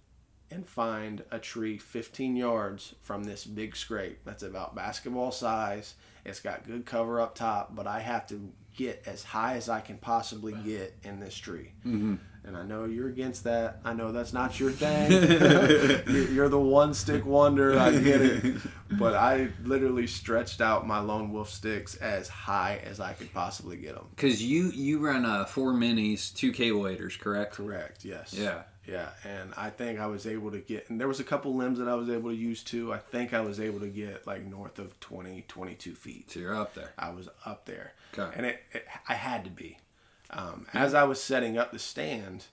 and find a tree 15 yards from this big scrape. That's about basketball size. It's got good cover up top, but I have to get as high as I can possibly get in this tree. Mm-hmm. And I know you're against that. I know that's not your thing. *laughs* *laughs* You're- the one stick wonder. I get it. But I literally stretched out my lone wolf sticks as high as I could possibly get them. Cause you you run uh, four minis, two cable waders, correct? Correct. Yes. Yeah. Yeah, and I think I was able to get, and there was a couple limbs that I was able to use too. I think I was able to get like north of 20, 22 feet. So you're up there. I was up there, Okay. and it, it I had to be. Um, as I was setting up the stand,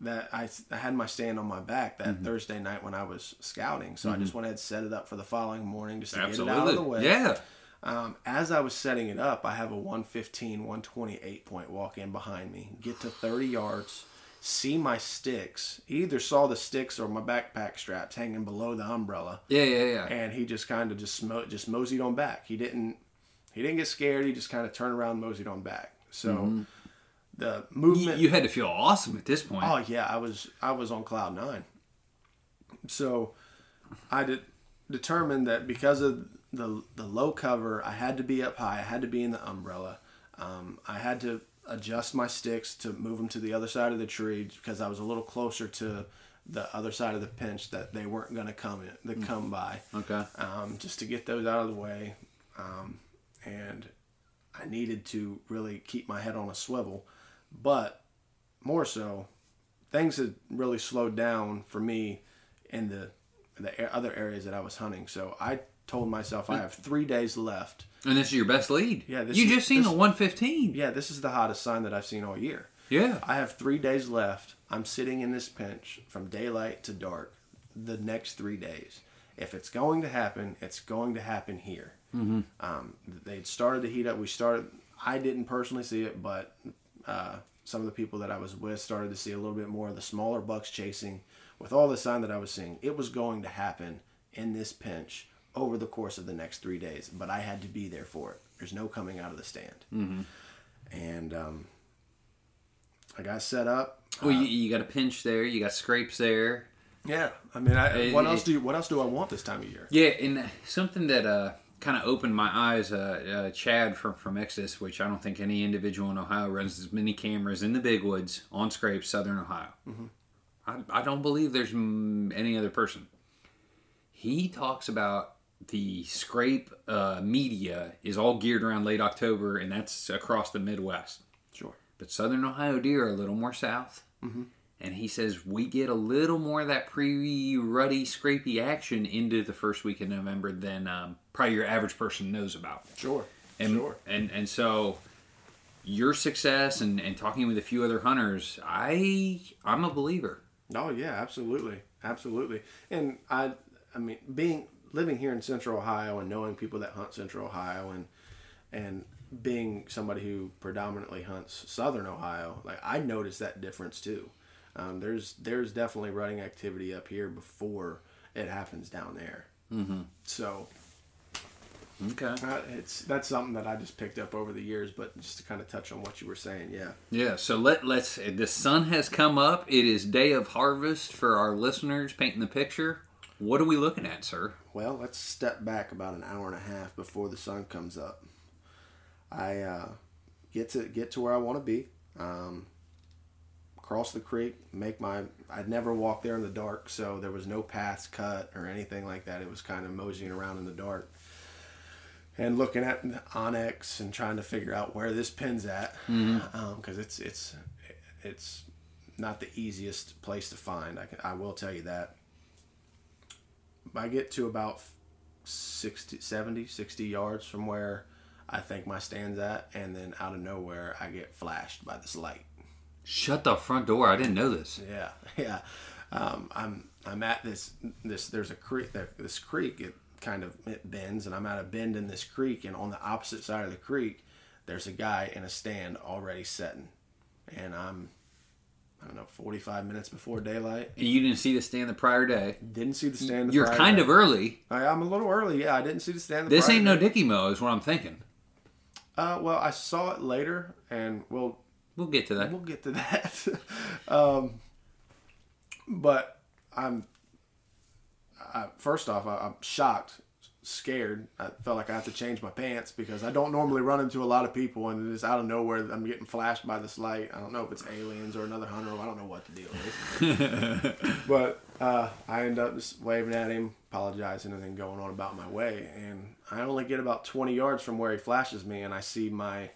that I, I had my stand on my back that Mm-hmm. Thursday night when I was scouting, so I just went ahead and set it up for the following morning just to get it out of the way. Yeah. Um, as I was setting it up, I have a 115, 128 point walk in behind me. Get to 30 yards, see my sticks. He either saw the sticks or my backpack straps hanging below the umbrella, Yeah, yeah, yeah. and he just kind of just smo- just moseyed on back. He didn't he didn't get scared. He just kind of turned around, and moseyed on back. So the movement. you had to feel awesome at this point. Oh yeah, I was I was on cloud nine. So I de- determined that because of the the low cover, I had to be up high. I had to be in the umbrella. Um, I had to adjust my sticks to move them to the other side of the tree because I was a little closer to the other side of the pinch that they weren't going to come in, that come by Okay. um, just to get those out of the way. Um, and I needed to really keep my head on a swivel. But more so, things had really slowed down for me in the the other areas that I was hunting. So I told myself I have three days left. And this is your best lead. Yeah, this you is- just seen this- a 115. Yeah, this is the hottest sign that I've seen all year. Yeah. I have three days left. I'm sitting in this pinch from daylight to dark the next three days. If it's going to happen, it's going to happen here. Mm-hmm. Um, they'd started to heat up. We started. I didn't personally see it, but uh, some of the people that I was with started to see a little bit more of the smaller bucks chasing. With all the sign that I was seeing, it was going to happen in this pinch over the course of the next three days. But I had to be there for it. There's no coming out of the stand. Mm-hmm. And um, I got set up. Well, you, you got a pinch there. You got scrapes there. Yeah, I mean, I, Uh, what it- else do you, what else do I want this time of year? Yeah, and something that uh, kind of opened my eyes, uh, uh, Chad from, from Exodus, which I don't think any individual in Ohio runs as many cameras in the big woods on scrapes, southern Ohio. I, I don't believe there's any other person. he talks about the scrape uh, media is all geared around late October, and that's across the Midwest. Sure. But Southern Ohio deer are a little more south. Mm-hmm. And he says we get a little more of that pre-ruddy, scrapey action into the first week of November than um, probably your average person knows about. Sure. And, sure. And and so your success and, and talking with a few other hunters, I I'm a believer. Oh yeah, absolutely, absolutely. And I, I mean, being living here in Central Ohio and knowing people that hunt Central Ohio and and being somebody who predominantly hunts Southern Ohio, like I noticed that difference too. Um, there's there's definitely running activity up here before it happens down there. Mm-hmm. So Okay. uh, it's that's something that I just picked up over the years. But just to kind of touch on what you were saying, yeah. Yeah, so let let's the sun has come up. It is day of harvest for our listeners painting the picture. What are we looking at, sir? Well, let's step back about an hour and a half before the sun comes up. I uh, get to get to where I want to be. Um, cross the creek, make my. I'd never walked there in the dark, so there was no paths cut or anything like that. It was kind of moseying around in the dark and looking at the onX and trying to figure out where this pin's at, mm-hmm. um, because it's it's it's not the easiest place to find. I can, I will tell you that. I get to about 60, 70, 60 yards from where I think my stand's at, and then out of nowhere, I get flashed by this light. Shut the front door. I didn't know this. Yeah, *laughs* yeah. Um, I'm I'm at this this. There's a creek. This creek. It kind of it bends, and I'm at a bend in this creek, and on the opposite side of the creek, there's a guy in a stand already setting, and I'm I don't know 45 minutes before daylight. And you didn't see the stand the prior day. Didn't see the stand. the You're kind day. of early. I, I'm a little early. Yeah, I didn't see the stand. the This ain't no day. Dicky Mo, is what I'm thinking. Uh, well, I saw it later, and we'll We'll get to that. we'll get to that. *laughs* um, but I'm I, first off, I, I'm shocked, scared. I felt like I have to change my pants because I don't normally run into a lot of people, and just out of nowhere, I'm getting flashed by this light. I don't know if it's aliens or another hunter. I don't know what the deal is. *laughs* but uh, I end up just waving at him, apologizing, and then going on about my way. And I only get about 20 yards from where he flashes me, and I see my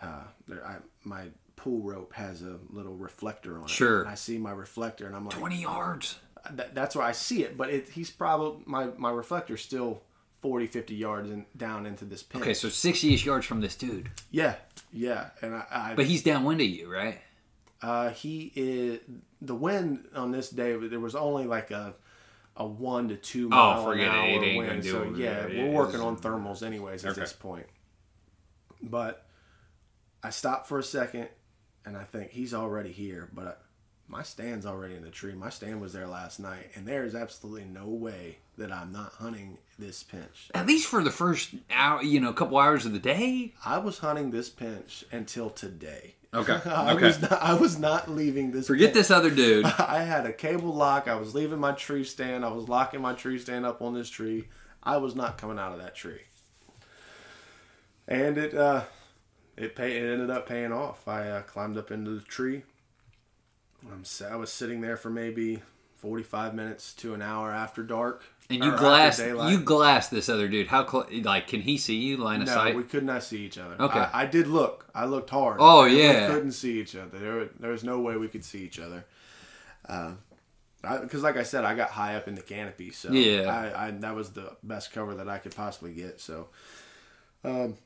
uh, there, I, my pool rope has a little reflector on it. Sure. I see my reflector, and I'm like, 20 yards. that, that's where I see it. But it, he's probably my my reflector's still 40, 50 yards in, down into this pin. Okay, so 60-ish yards from this dude. yeah, yeah, and I, I But he's downwind of you, right? uh, he is the wind on this day. There was only like a a one to two mile Oh, forget an hour It ain't wind. so yeah, we're it working on thermals anyways at Okay. this point. But I stopped for a second, and I think he's already here. But I, my stand's already in the tree. My stand was there last night, and there is absolutely no way that I'm not hunting this pinch. At least for the first hour, you know, couple hours of the day. I was hunting this pinch until today. *laughs* Okay, I okay. was not. I was not leaving this. Forget pinch. this other dude. *laughs* I had a cable lock. I was leaving my tree stand. I was locking my tree stand up on this tree. I was not coming out of that tree. And it uh, it pay, it ended up paying off. I uh, climbed up into the tree. I'm, I was sitting there for maybe 45 minutes to an hour after dark. And you glassed you glassed this other dude. How close? Like, can he see you line of No, sight? we could not see each other. Okay. I, I did look. I looked hard. Oh, yeah. We couldn't see each other. There, there was no way we could see each other. Because, like I said, I got high up in the canopy, so Yeah. I, I that was the best cover that I could possibly get. So, um,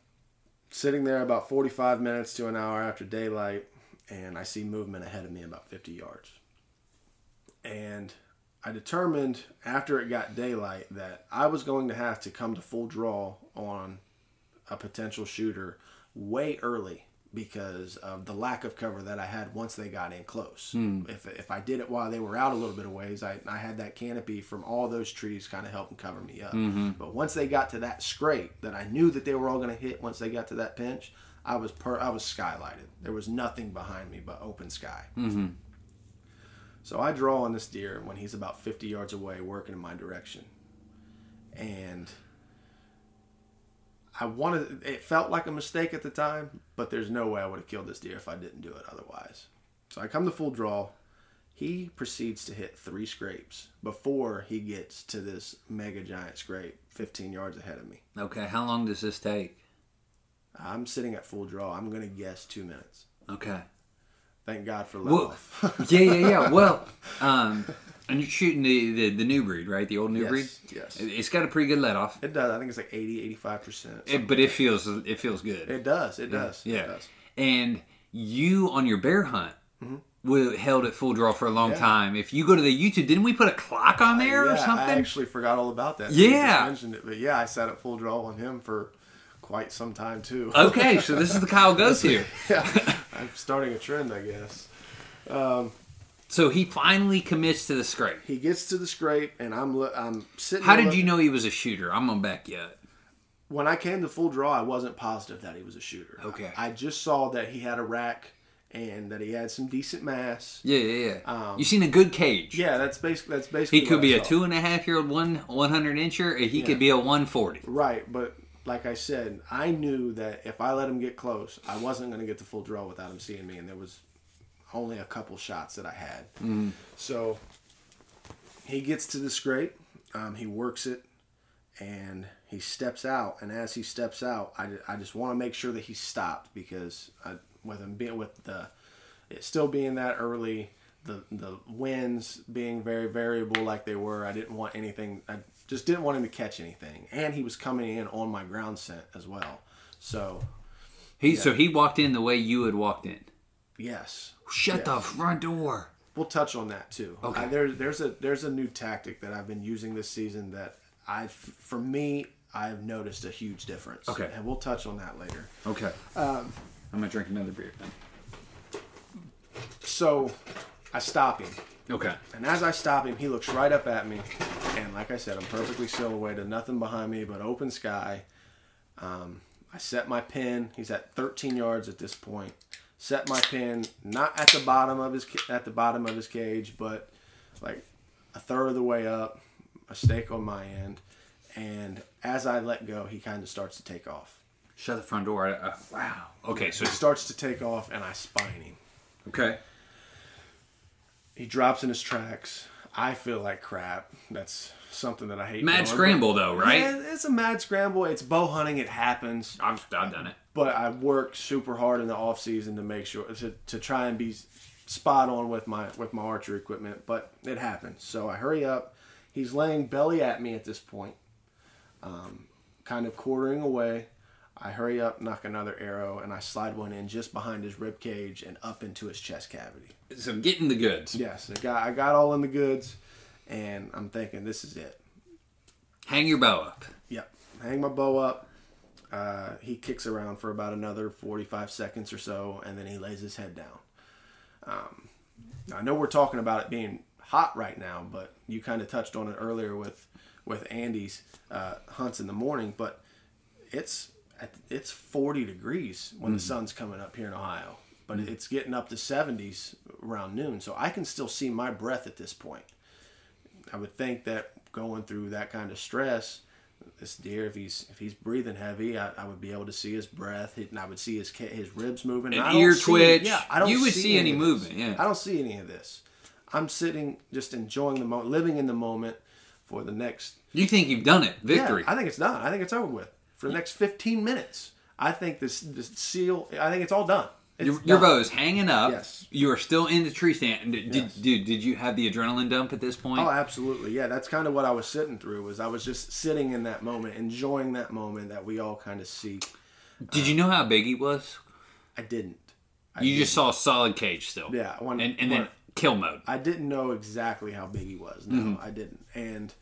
sitting there about forty-five minutes to an hour after daylight, and I see movement ahead of me about fifty yards, and I determined after it got daylight that I was going to have to come to full draw on a potential shooter way early because of the lack of cover that I had once they got in close. Hmm. If, if I did it while they were out a little bit of ways, I, I had that canopy from all those trees kind of helping cover me up. Mm-hmm. But once they got to that scrape that I knew that they were all going to hit once they got to that pinch, I was per, I was skylighted. There was nothing behind me but open sky. Mm-hmm. So I draw on this deer when he's about 50 yards away, working in my direction. And I wanted, it felt like a mistake at the time, but there's no way I would have killed this deer if I didn't do it otherwise. So I come to full draw. He proceeds to hit three scrapes before he gets to this mega giant scrape 15 yards ahead of me. Okay, how long does this take? I'm sitting at full draw. I'm going to guess two minutes. Okay. Thank God for Well, love. yeah, yeah, yeah. *laughs* Well, um, and you're shooting the, the, the new breed, right? The old new Yes, breed. yes. It- It's got a pretty good let off, it does. I think it's like 80, 85%. it, but it feels it feels good. It does. It does. yeah. It does. And you on your bear hunt wa- held at full draw for a long Mm-hmm. Yeah. time. If you go to the YouTube, didn't we put a clock on there yeah, or something? I actually forgot all about that. Yeah. just mentioned it, but yeah, I sat at full draw on him for quite some time too. okay, so this is the Kyle *laughs* goes here. yeah, I'm starting a trend, I guess. So he finally commits to the scrape. He gets to the scrape, and I'm I'm sitting. How did you know he was a shooter? I'm gonna back you up. When I came to full draw, I wasn't positive that he was a shooter. Okay. I just saw that he had a rack and that he had some decent mass. Yeah, yeah, yeah. Um, you seen a good cage. Yeah, that's basically that's basically. He could be I a two and a half year old one one hundred incher, or he could be a one forty. Right, but like I said, I knew that if I let him get close, I wasn't going to get the full draw without him seeing me, and there was only a couple shots that I had. So he gets to the scrape, um, he works it, and he steps out. And as he steps out, I, I just want to make sure that he stopped because I, with him being with the it still being that early, the the winds being very variable like they were, I didn't want anything. I just didn't want him to catch anything, and he was coming in on my ground scent as well. So He so he walked in the way you had walked in. Yes, Shut the front door. we'll touch on that too. Okay. I, there's there's a there's a new tactic that I've been using this season that I for me I've noticed a huge difference. Okay. and we'll touch on that later. Okay. Um, I'm gonna drink another beer then. So I stop him. Okay. And as I stop him, he looks right up at me. And like I said, I'm perfectly silhouetted, nothing behind me but open sky. Um, I set my pin. He's at 13 yards at this point. Set my pin not at the bottom of his at the bottom of his cage, but like a third of the way up. A stake on my end. And as I let go, he kind of starts to take off. Shut the front door. I, uh, wow. Okay. So He starts to take off, and I spine him. okay. He drops in his tracks. I feel like crap. That's something that I hate. Mad doing, scramble though, right? Yeah, it's a mad scramble. It's bow hunting. It happens. I've, I've done it. But I work super hard in the off season to make sure to, to try and be spot on with my with my archery equipment. But it happens. So I hurry up. He's laying belly at me at this point, um, kind of quartering away. I hurry up, knock another arrow, and I slide one in just behind his rib cage and up into his chest cavity. So getting the goods. Yes, I got I got all in the goods, and I'm thinking this is it. Hang your bow up. Yep, hang my bow up. Uh, he kicks around for about another 45 seconds or so, and then he lays his head down. Um, I know we're talking about it being hot right now, but you kind of touched on it earlier with with Andy's uh, hunts in the morning. But it's it's 40 degrees when the mm. sun's coming up here in Ohio, but mm. it's getting up to 70s around noon, so I can still see my breath at this point. I would think that going through that kind of stress, this deer, if he's if he's breathing heavy, I, I would be able to see his breath, and I would see his his ribs moving. An I don't ear see- twitch. Yeah, I don't. You would see, see any this. movement, yeah. I don't see any of this. I'm sitting, just enjoying the moment, living in the moment for the next You think you've done it? Victory. yeah, I think it's done. I think it's over with for the next 15 minutes. I think this this seal. I think it's all done. It's your, your bow is hanging up. Yes. You are still in the tree stand. Did, Yes. did, dude, did you have the adrenaline dump at this point? Oh, absolutely. Yeah, that's kind of what I was sitting through. Was I was just sitting in that moment, enjoying that moment that we all kind of see. did you know how big he was? I didn't. I You didn't. just saw a solid cage still. Yeah, when- and and then kill mode. I didn't know exactly how big he was. No, mm-hmm. I didn't. And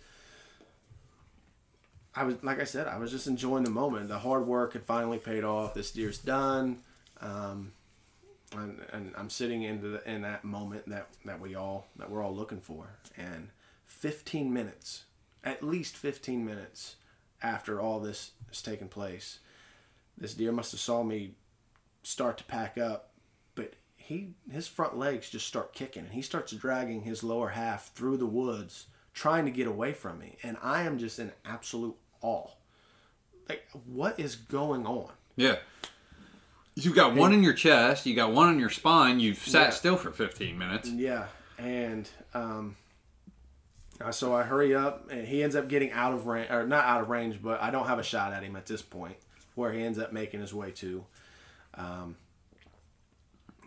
I was, like I said, I was just enjoying the moment. The hard work had finally paid off. This deer's done, um, and, and I'm sitting into the, in that moment that that we all that we're all looking for. And 15 minutes, at least 15 minutes after all this has taken place, this deer must have saw me start to pack up, but he his front legs just start kicking and he starts dragging his lower half through the woods trying to get away from me and I am just in absolute awe. Like what is going on? Yeah. You've got one in your chest. You got one on your spine. You've sat Yeah. still for 15 minutes. Yeah. and um, uh, so I hurry up, and he ends up getting out of range, or not out of range, but I don't have a shot at him at this point, where he ends up making his way to. Um,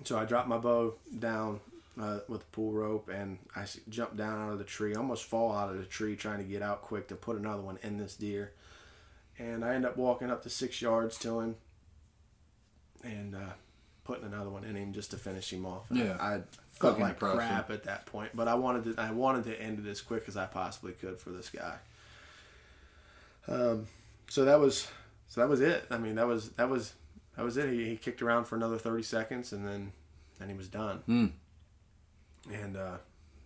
so I drop my bow down uh, with the pull rope, and I jump down out of the tree, almost fall out of the tree, trying to get out quick to put another one in this deer. And I end up walking up to six yards to him, and uh, putting another one in him just to finish him off. Yeah. I felt Fucking like impressive. crap at that point, but I wanted to. I wanted to end it as quick as I possibly could for this guy. Um, so that was so that was it. I mean, that was that was that was it. He, he kicked around for another thirty seconds, and then then he was done. Hmm. And uh,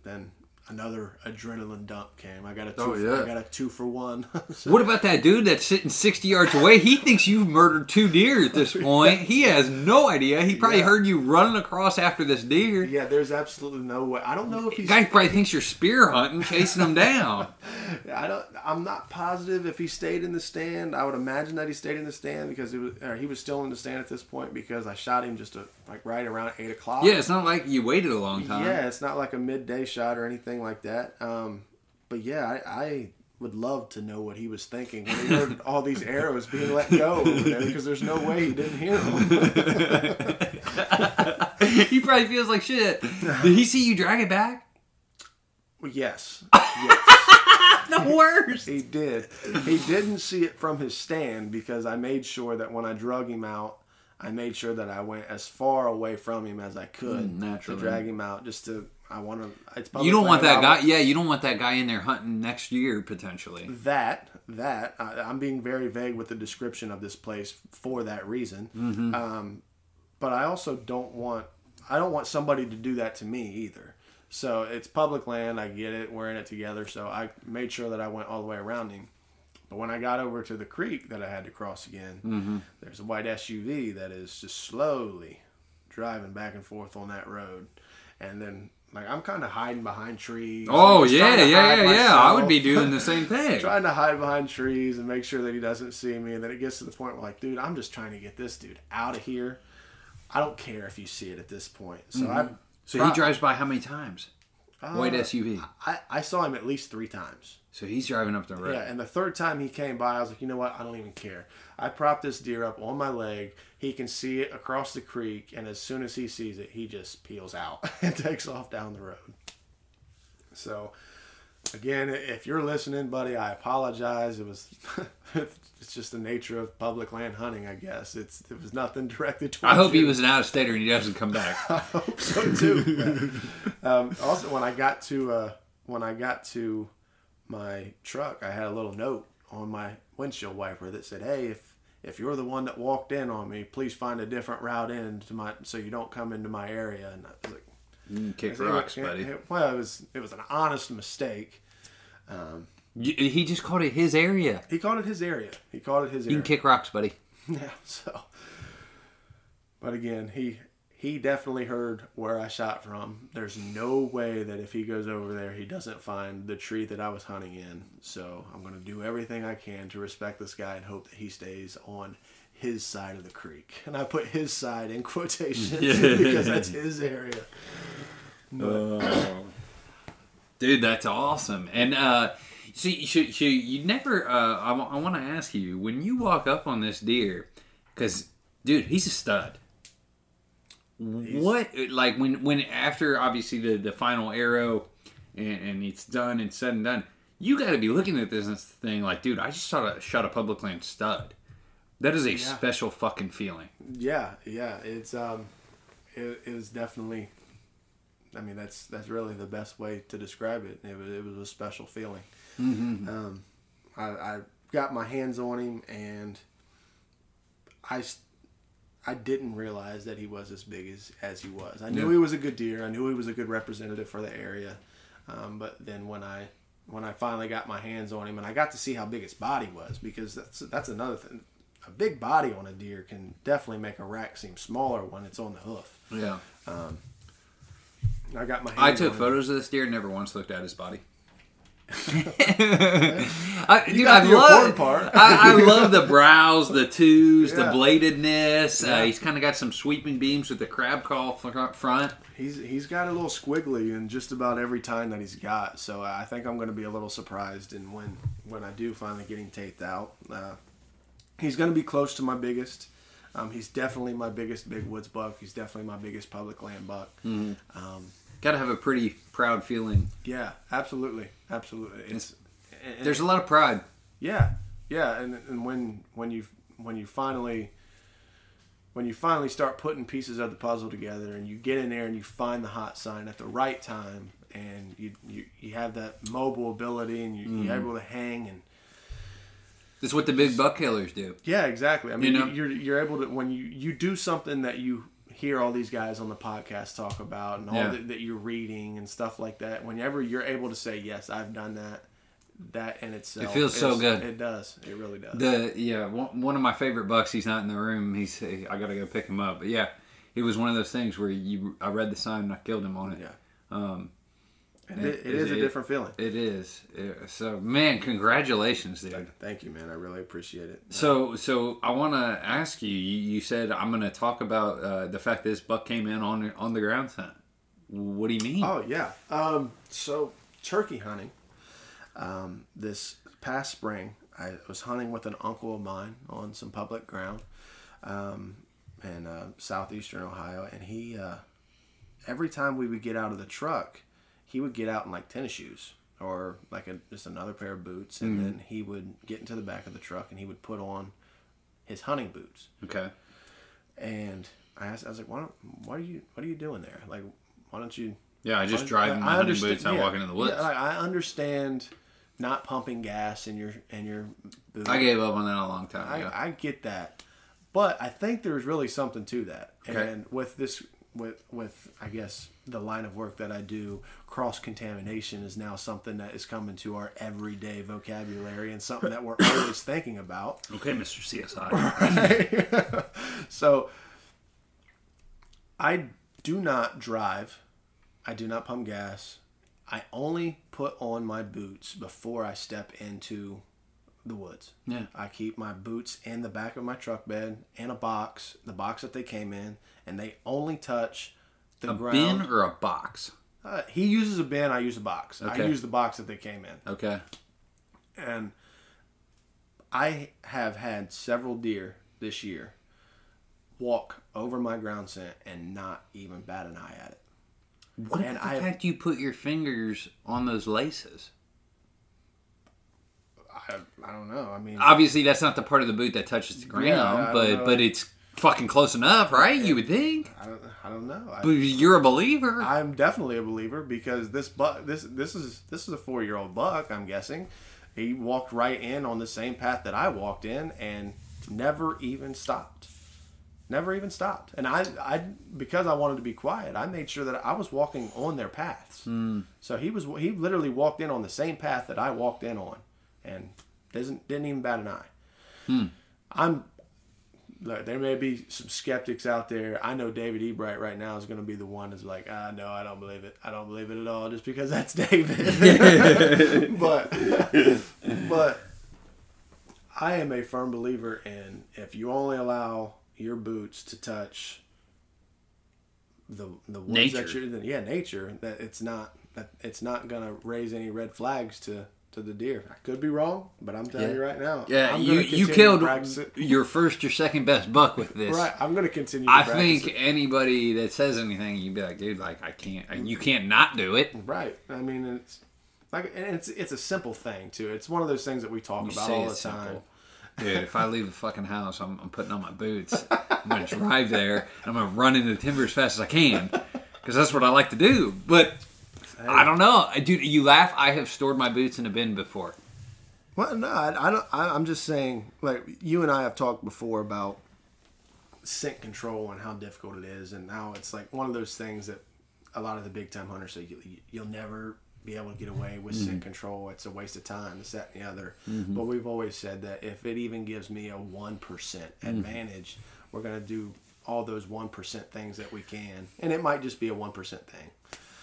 then another adrenaline dump came. I got a two. Oh, for, yeah. I got a two for one. *laughs* So- What about that dude that's sitting 60 yards away? He thinks you've murdered two deer at this *laughs* point. He has no idea. He probably Yeah. heard you running across after this deer. yeah, there's absolutely no way. I don't know if he's. Guy probably thinks you're spear hunting, chasing him down. *laughs* I don't. I'm not positive if he stayed in the stand. I would imagine that he stayed in the stand because was, he was still in the stand at this point because I shot him just a, like right around eight o'clock. Yeah, it's not like you waited a long time. Yeah, it's not like a midday shot or anything like that. Um, but yeah, I, I would love to know what he was thinking when he heard *laughs* all these arrows being let go there because there's no way he didn't hear them. *laughs* he probably feels like shit. Did he see you drag it back? Well, yes, *laughs* The worst. he did. He didn't see it from his stand because I made sure that when I drug him out, I made sure that I went as far away from him as I could Mm, naturally. to drag him out. Just to, I want to. It's You don't want that guy. Yeah, you don't want that guy in there hunting next year potentially. that that I, I'm being very vague with the description of this place for that reason. Um, but I also don't want I don't want somebody to do that to me either. So it's public land. I get it. We're in it together. So I made sure that I went all the way around him. But when I got over to the creek that I had to cross again, mm-hmm. there's a white SUV that is just slowly driving back and forth on that road, and then. Like I'm kind of hiding behind trees. Oh yeah, yeah, yeah, yeah. I would be doing the *laughs* same thing. trying to hide behind trees and make sure that he doesn't see me. And then it gets to the point where, like, dude, I'm just trying to get this dude out of here. I don't care if you see it at this point. So mm-hmm. I, So he drives by how many times? White uh, SUV. I, I saw him at least three times. So he's driving up the road. Yeah, and the third time he came by, I was like, you know what? I don't even care. I propped this deer up on my leg. He can see it across the creek, and as soon as he sees it, he just peels out *laughs* and takes off down the road. So, again, if you're listening, buddy, I apologize. It was, *laughs* it's just the nature of public land hunting, I guess. It's it was nothing directed towards I hope he was an out of stater and he doesn't come back. *laughs* I hope so too. um, also, when I got to uh, when I got to my truck, I had a little note on my windshield wiper that said, "Hey, if if you're the one that walked in on me, please find a different route in to my so you don't come into my area." And I was like, Mm, Kick it- rocks, it- buddy. it- well, it was it was an honest mistake. Y- He just called it his area. He called it his area. He called it his You area. can kick rocks, buddy. *laughs* Yeah. So, but again, he he definitely heard where I shot from. There's no way that if he goes over there, he doesn't find the tree that I was hunting in. So I'm gonna do everything I can to respect this guy and hope that he stays on his side of the creek. And I put his side in quotations *laughs* *laughs* because that's his area. Dude, that's awesome. And uh see, should, should you never? Uh, I, want to ask you when you walk up on this deer, because dude, he's a stud. What like when when after obviously the the final arrow, and, and it's done and said and done, you got to be looking at this thing like, dude, I just shot a shot a public land stud. That is a special fucking feeling. Yeah, yeah. It's um, it, it was definitely. I mean, that's that's really the best way to describe it. It was it was a special feeling. Um, I, I got my hands on him, and I s- I didn't realize that he was as big as as he was. I knew Yeah. he was a good deer. I knew he was a good representative for the area. Um, but then when I when I finally got my hands on him, and I got to see how big his body was, because that's that's another thing. A big body on a deer can definitely make a rack seem smaller when it's on the hoof. Yeah. I got my. Hands I took him. photos of this deer. Never once looked at his body. *laughs* I, dude, got I the love. I, I love the brows, the twos, the Yeah. bladedness. Uh, he's kind of got some sweeping beams with the crab call fr- front. He's he's got a little squiggly in just about every time that he's got. So I think I'm going to be a little surprised in when when I do finally get him taped out. Uh, he's going to be close to my biggest. Um, he's definitely my biggest big woods buck. He's definitely my biggest public land buck. Um, Got to have a pretty proud feeling. yeah, absolutely, absolutely. It's, and- There's a lot of pride. Yeah, yeah, and and when when you when you finally when you finally start putting pieces of the puzzle together and you get in there and you find the hot sign at the right time and you you, you have that mobile ability and you, you're mm-hmm. able to hang and This is what the big buck killers do. yeah exactly i mean You know? you are you're able to when you you do something that you hear all these guys on the podcast talk about and all Yeah. that, that you're reading and stuff like that whenever you're able to say yes i've done that that in itself It feels so good. it does it really does The yeah, one, one of my favorite bucks. He's not in the room. He's I gotta go pick him up. But yeah, it was one of those things where you I read the sign and I killed him on it. Yeah. Um, And it, it is a different feeling. It is. So man, congratulations, dude. Thank you, man. I really appreciate it. So, so I want to ask you. You said I'm going to talk about uh, the fact this buck came in on on the ground scent. What do you mean? Oh yeah. Um, so turkey hunting. Um, this past spring, I was hunting with an uncle of mine on some public ground, um, in uh, southeastern Ohio, and he uh, every time we would get out of the truck, he would get out in like tennis shoes or like a, just another pair of boots, and mm-hmm. then he would get into the back of the truck and he would put on his hunting boots. Okay. And I asked, I was like, why don't, what are you, what are you doing there? Like, why don't you? Yeah, I just drive in my hunting boots. and I yeah, walk into the woods. Yeah, I understand not pumping gas in your in your. boot. I gave up on that a long time I, ago. I get that, but I think there's really something to that. Okay. And with this, with with I guess the line of work that I do, cross contamination is now something that is coming to our everyday vocabulary and something that we're always *coughs* thinking about. Okay, Mr. CSI. *laughs* *laughs* so I do not drive. I do not pump gas. I only put on my boots before I step into the woods. Yeah. I keep my boots in the back of my truck bed in a box, the box that they came in, and they only touch the a ground. bin or a box? Uh, he uses a bin. I use a box. I use the box that they came in Okay. and I have had several deer this year walk over my ground scent and not even bat an eye at it. What And the I- fact you put your fingers on those laces? I, I don't know. I mean, Obviously, that's not the part of the boot that touches the ground, Yeah, but but it's fucking close enough, right? You would think. I don't, I don't know. But I, you're a believer. I'm definitely a believer because this buck, this this is this is a four year old buck. I'm guessing he walked right in on the same path that I walked in and never even stopped. Never even stopped. And I, I because I wanted to be quiet, I made sure that I was walking on their paths. Hmm. So he was he literally walked in on the same path that I walked in on, and doesn't didn't even bat an eye. Hmm. I'm look, there may be some skeptics out there. I know David Ebright right now is going to be the one that's like, ah, no, I don't believe it. I don't believe it at all, just because that's *laughs* David. *laughs* but but I am a firm believer in if you only allow your boots to touch the the woods that Nature. you're then yeah nature that it's not that it's not gonna raise any red flags to to the deer. I could be wrong, but I'm telling Yeah. you right now. yeah, I'm you you killed your first or second best buck with this. Right, I'm gonna continue. I think it. anybody that says anything, you'd be like, dude, like I can't, you mm-hmm. can't not do it. right. I mean, it's like and it's it's a simple thing too. It's one of those things that we talk You about all the time. simple. Dude, if I leave the fucking house, I'm, I'm putting on my boots. I'm gonna *laughs* drive there. And I'm gonna run into the timber as fast as I can, because that's what I like to do. But I don't know, dude. You laugh. I have stored my boots in a bin before. Well, no, I, I don't. I, I'm just saying. Like you and I have talked before about scent control and how difficult it is, and now it's like one of those things that a lot of the big time hunters say you, you'll never be able to get away with scent mm-hmm. control. It's a waste of time. This, that, and the other. Mm-hmm. But we've always said that if it even gives me a one percent mm-hmm. advantage, we're gonna do all those one percent things that we can, and it might just be a one percent thing.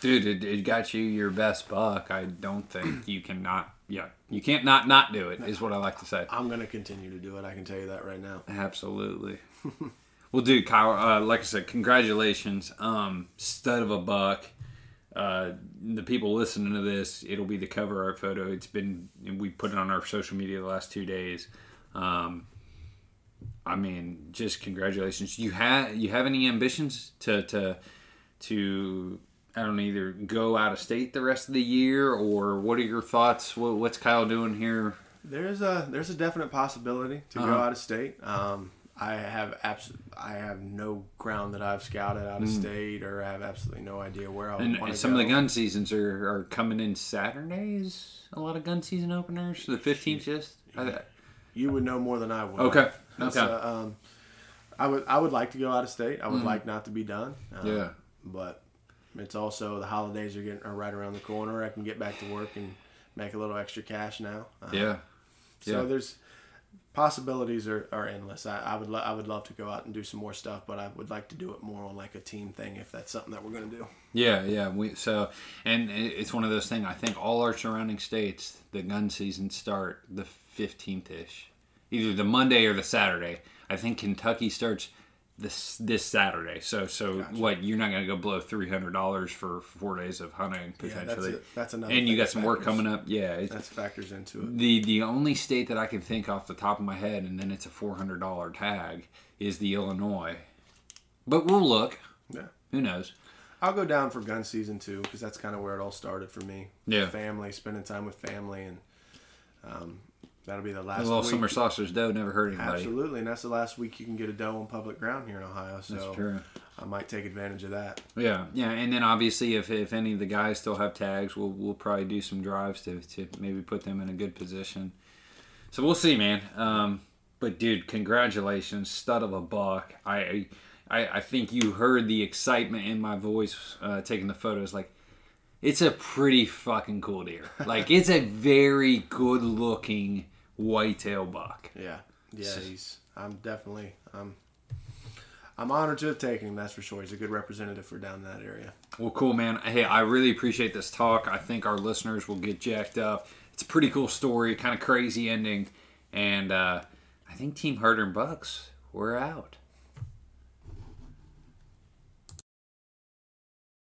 Dude, it, it got you your best buck. I don't think you can not. Yeah, you can't not not do it. Is what I like to say. I'm gonna continue to do it. I can tell you that right now. Absolutely. *laughs* well, dude, Kyle, uh, like I said, congratulations. Um, stud of a buck. Uh, the people listening to this, it'll be the cover art photo. It's been we put it on our social media the last two days. Um, I mean, just congratulations. You have you have any ambitions to to to I don't either go out of state the rest of the year or what are your thoughts? What, what's Kyle doing here? There's a there's a definite possibility to Uh-huh. go out of state. Um, I have abs- I have no ground that I've scouted out of state, or I have absolutely no idea where I Mm. And, want and to some go. of the gun seasons are, are coming in Saturdays. A lot of gun season openers. The fifteenth, just You would know more than I would. Okay. Okay. uh, um, I would I would like to go out of state. I would like not to be done. Um, Mm. Yeah. But it's also the holidays are getting are right around the corner. I can get back to work and make a little extra cash now. Uh, yeah, So yeah. there's possibilities are, are endless. I, I would lo- I would love to go out and do some more stuff, but I would like to do it more on like a team thing if that's something that we're gonna do. Yeah, yeah. We so, and it's one of those things. I think all our surrounding states, the gun season start the fifteenth ish, either the Monday or the Saturday. I think Kentucky starts this this Saturday. So so what? You're not gonna go blow three hundred dollars for four days of hunting Yeah, that's potentially. That's another. and you got some work coming up. Yeah, it's, That factors into it. the the only state that I can think off the top of my head, and then it's a four hundred dollar tag, is the Illinois. But we'll look. Yeah. Who knows? I'll go down for gun season too because that's kind of where it all started for me. Yeah. Family, spending time with family, and um, that'll be the A last little week. summer sausage doe never hurt anybody. Absolutely, and that's the last week you can get a doe on public ground here in Ohio. So That's true. I might take advantage of that. Yeah, yeah, and then obviously if, if any of the guys still have tags, we'll we'll probably do some drives to, to maybe put them in a good position. So we'll see, man. Um, but dude, congratulations, stud of a buck. I I, I think you heard the excitement in my voice uh, taking the photos. Like, it's a pretty fucking cool deer. Like, it's a very good looking whitetail buck. Yeah, yeah. He's. I'm definitely. I'm. I'm honored to have taken him. That's for sure. He's a good representative for down in that area. Well, cool, man. Hey, I really appreciate this talk. I think our listeners will get jacked up. It's a pretty cool story, kind of crazy ending, and uh, I think Team Herder and Bucks, we're out.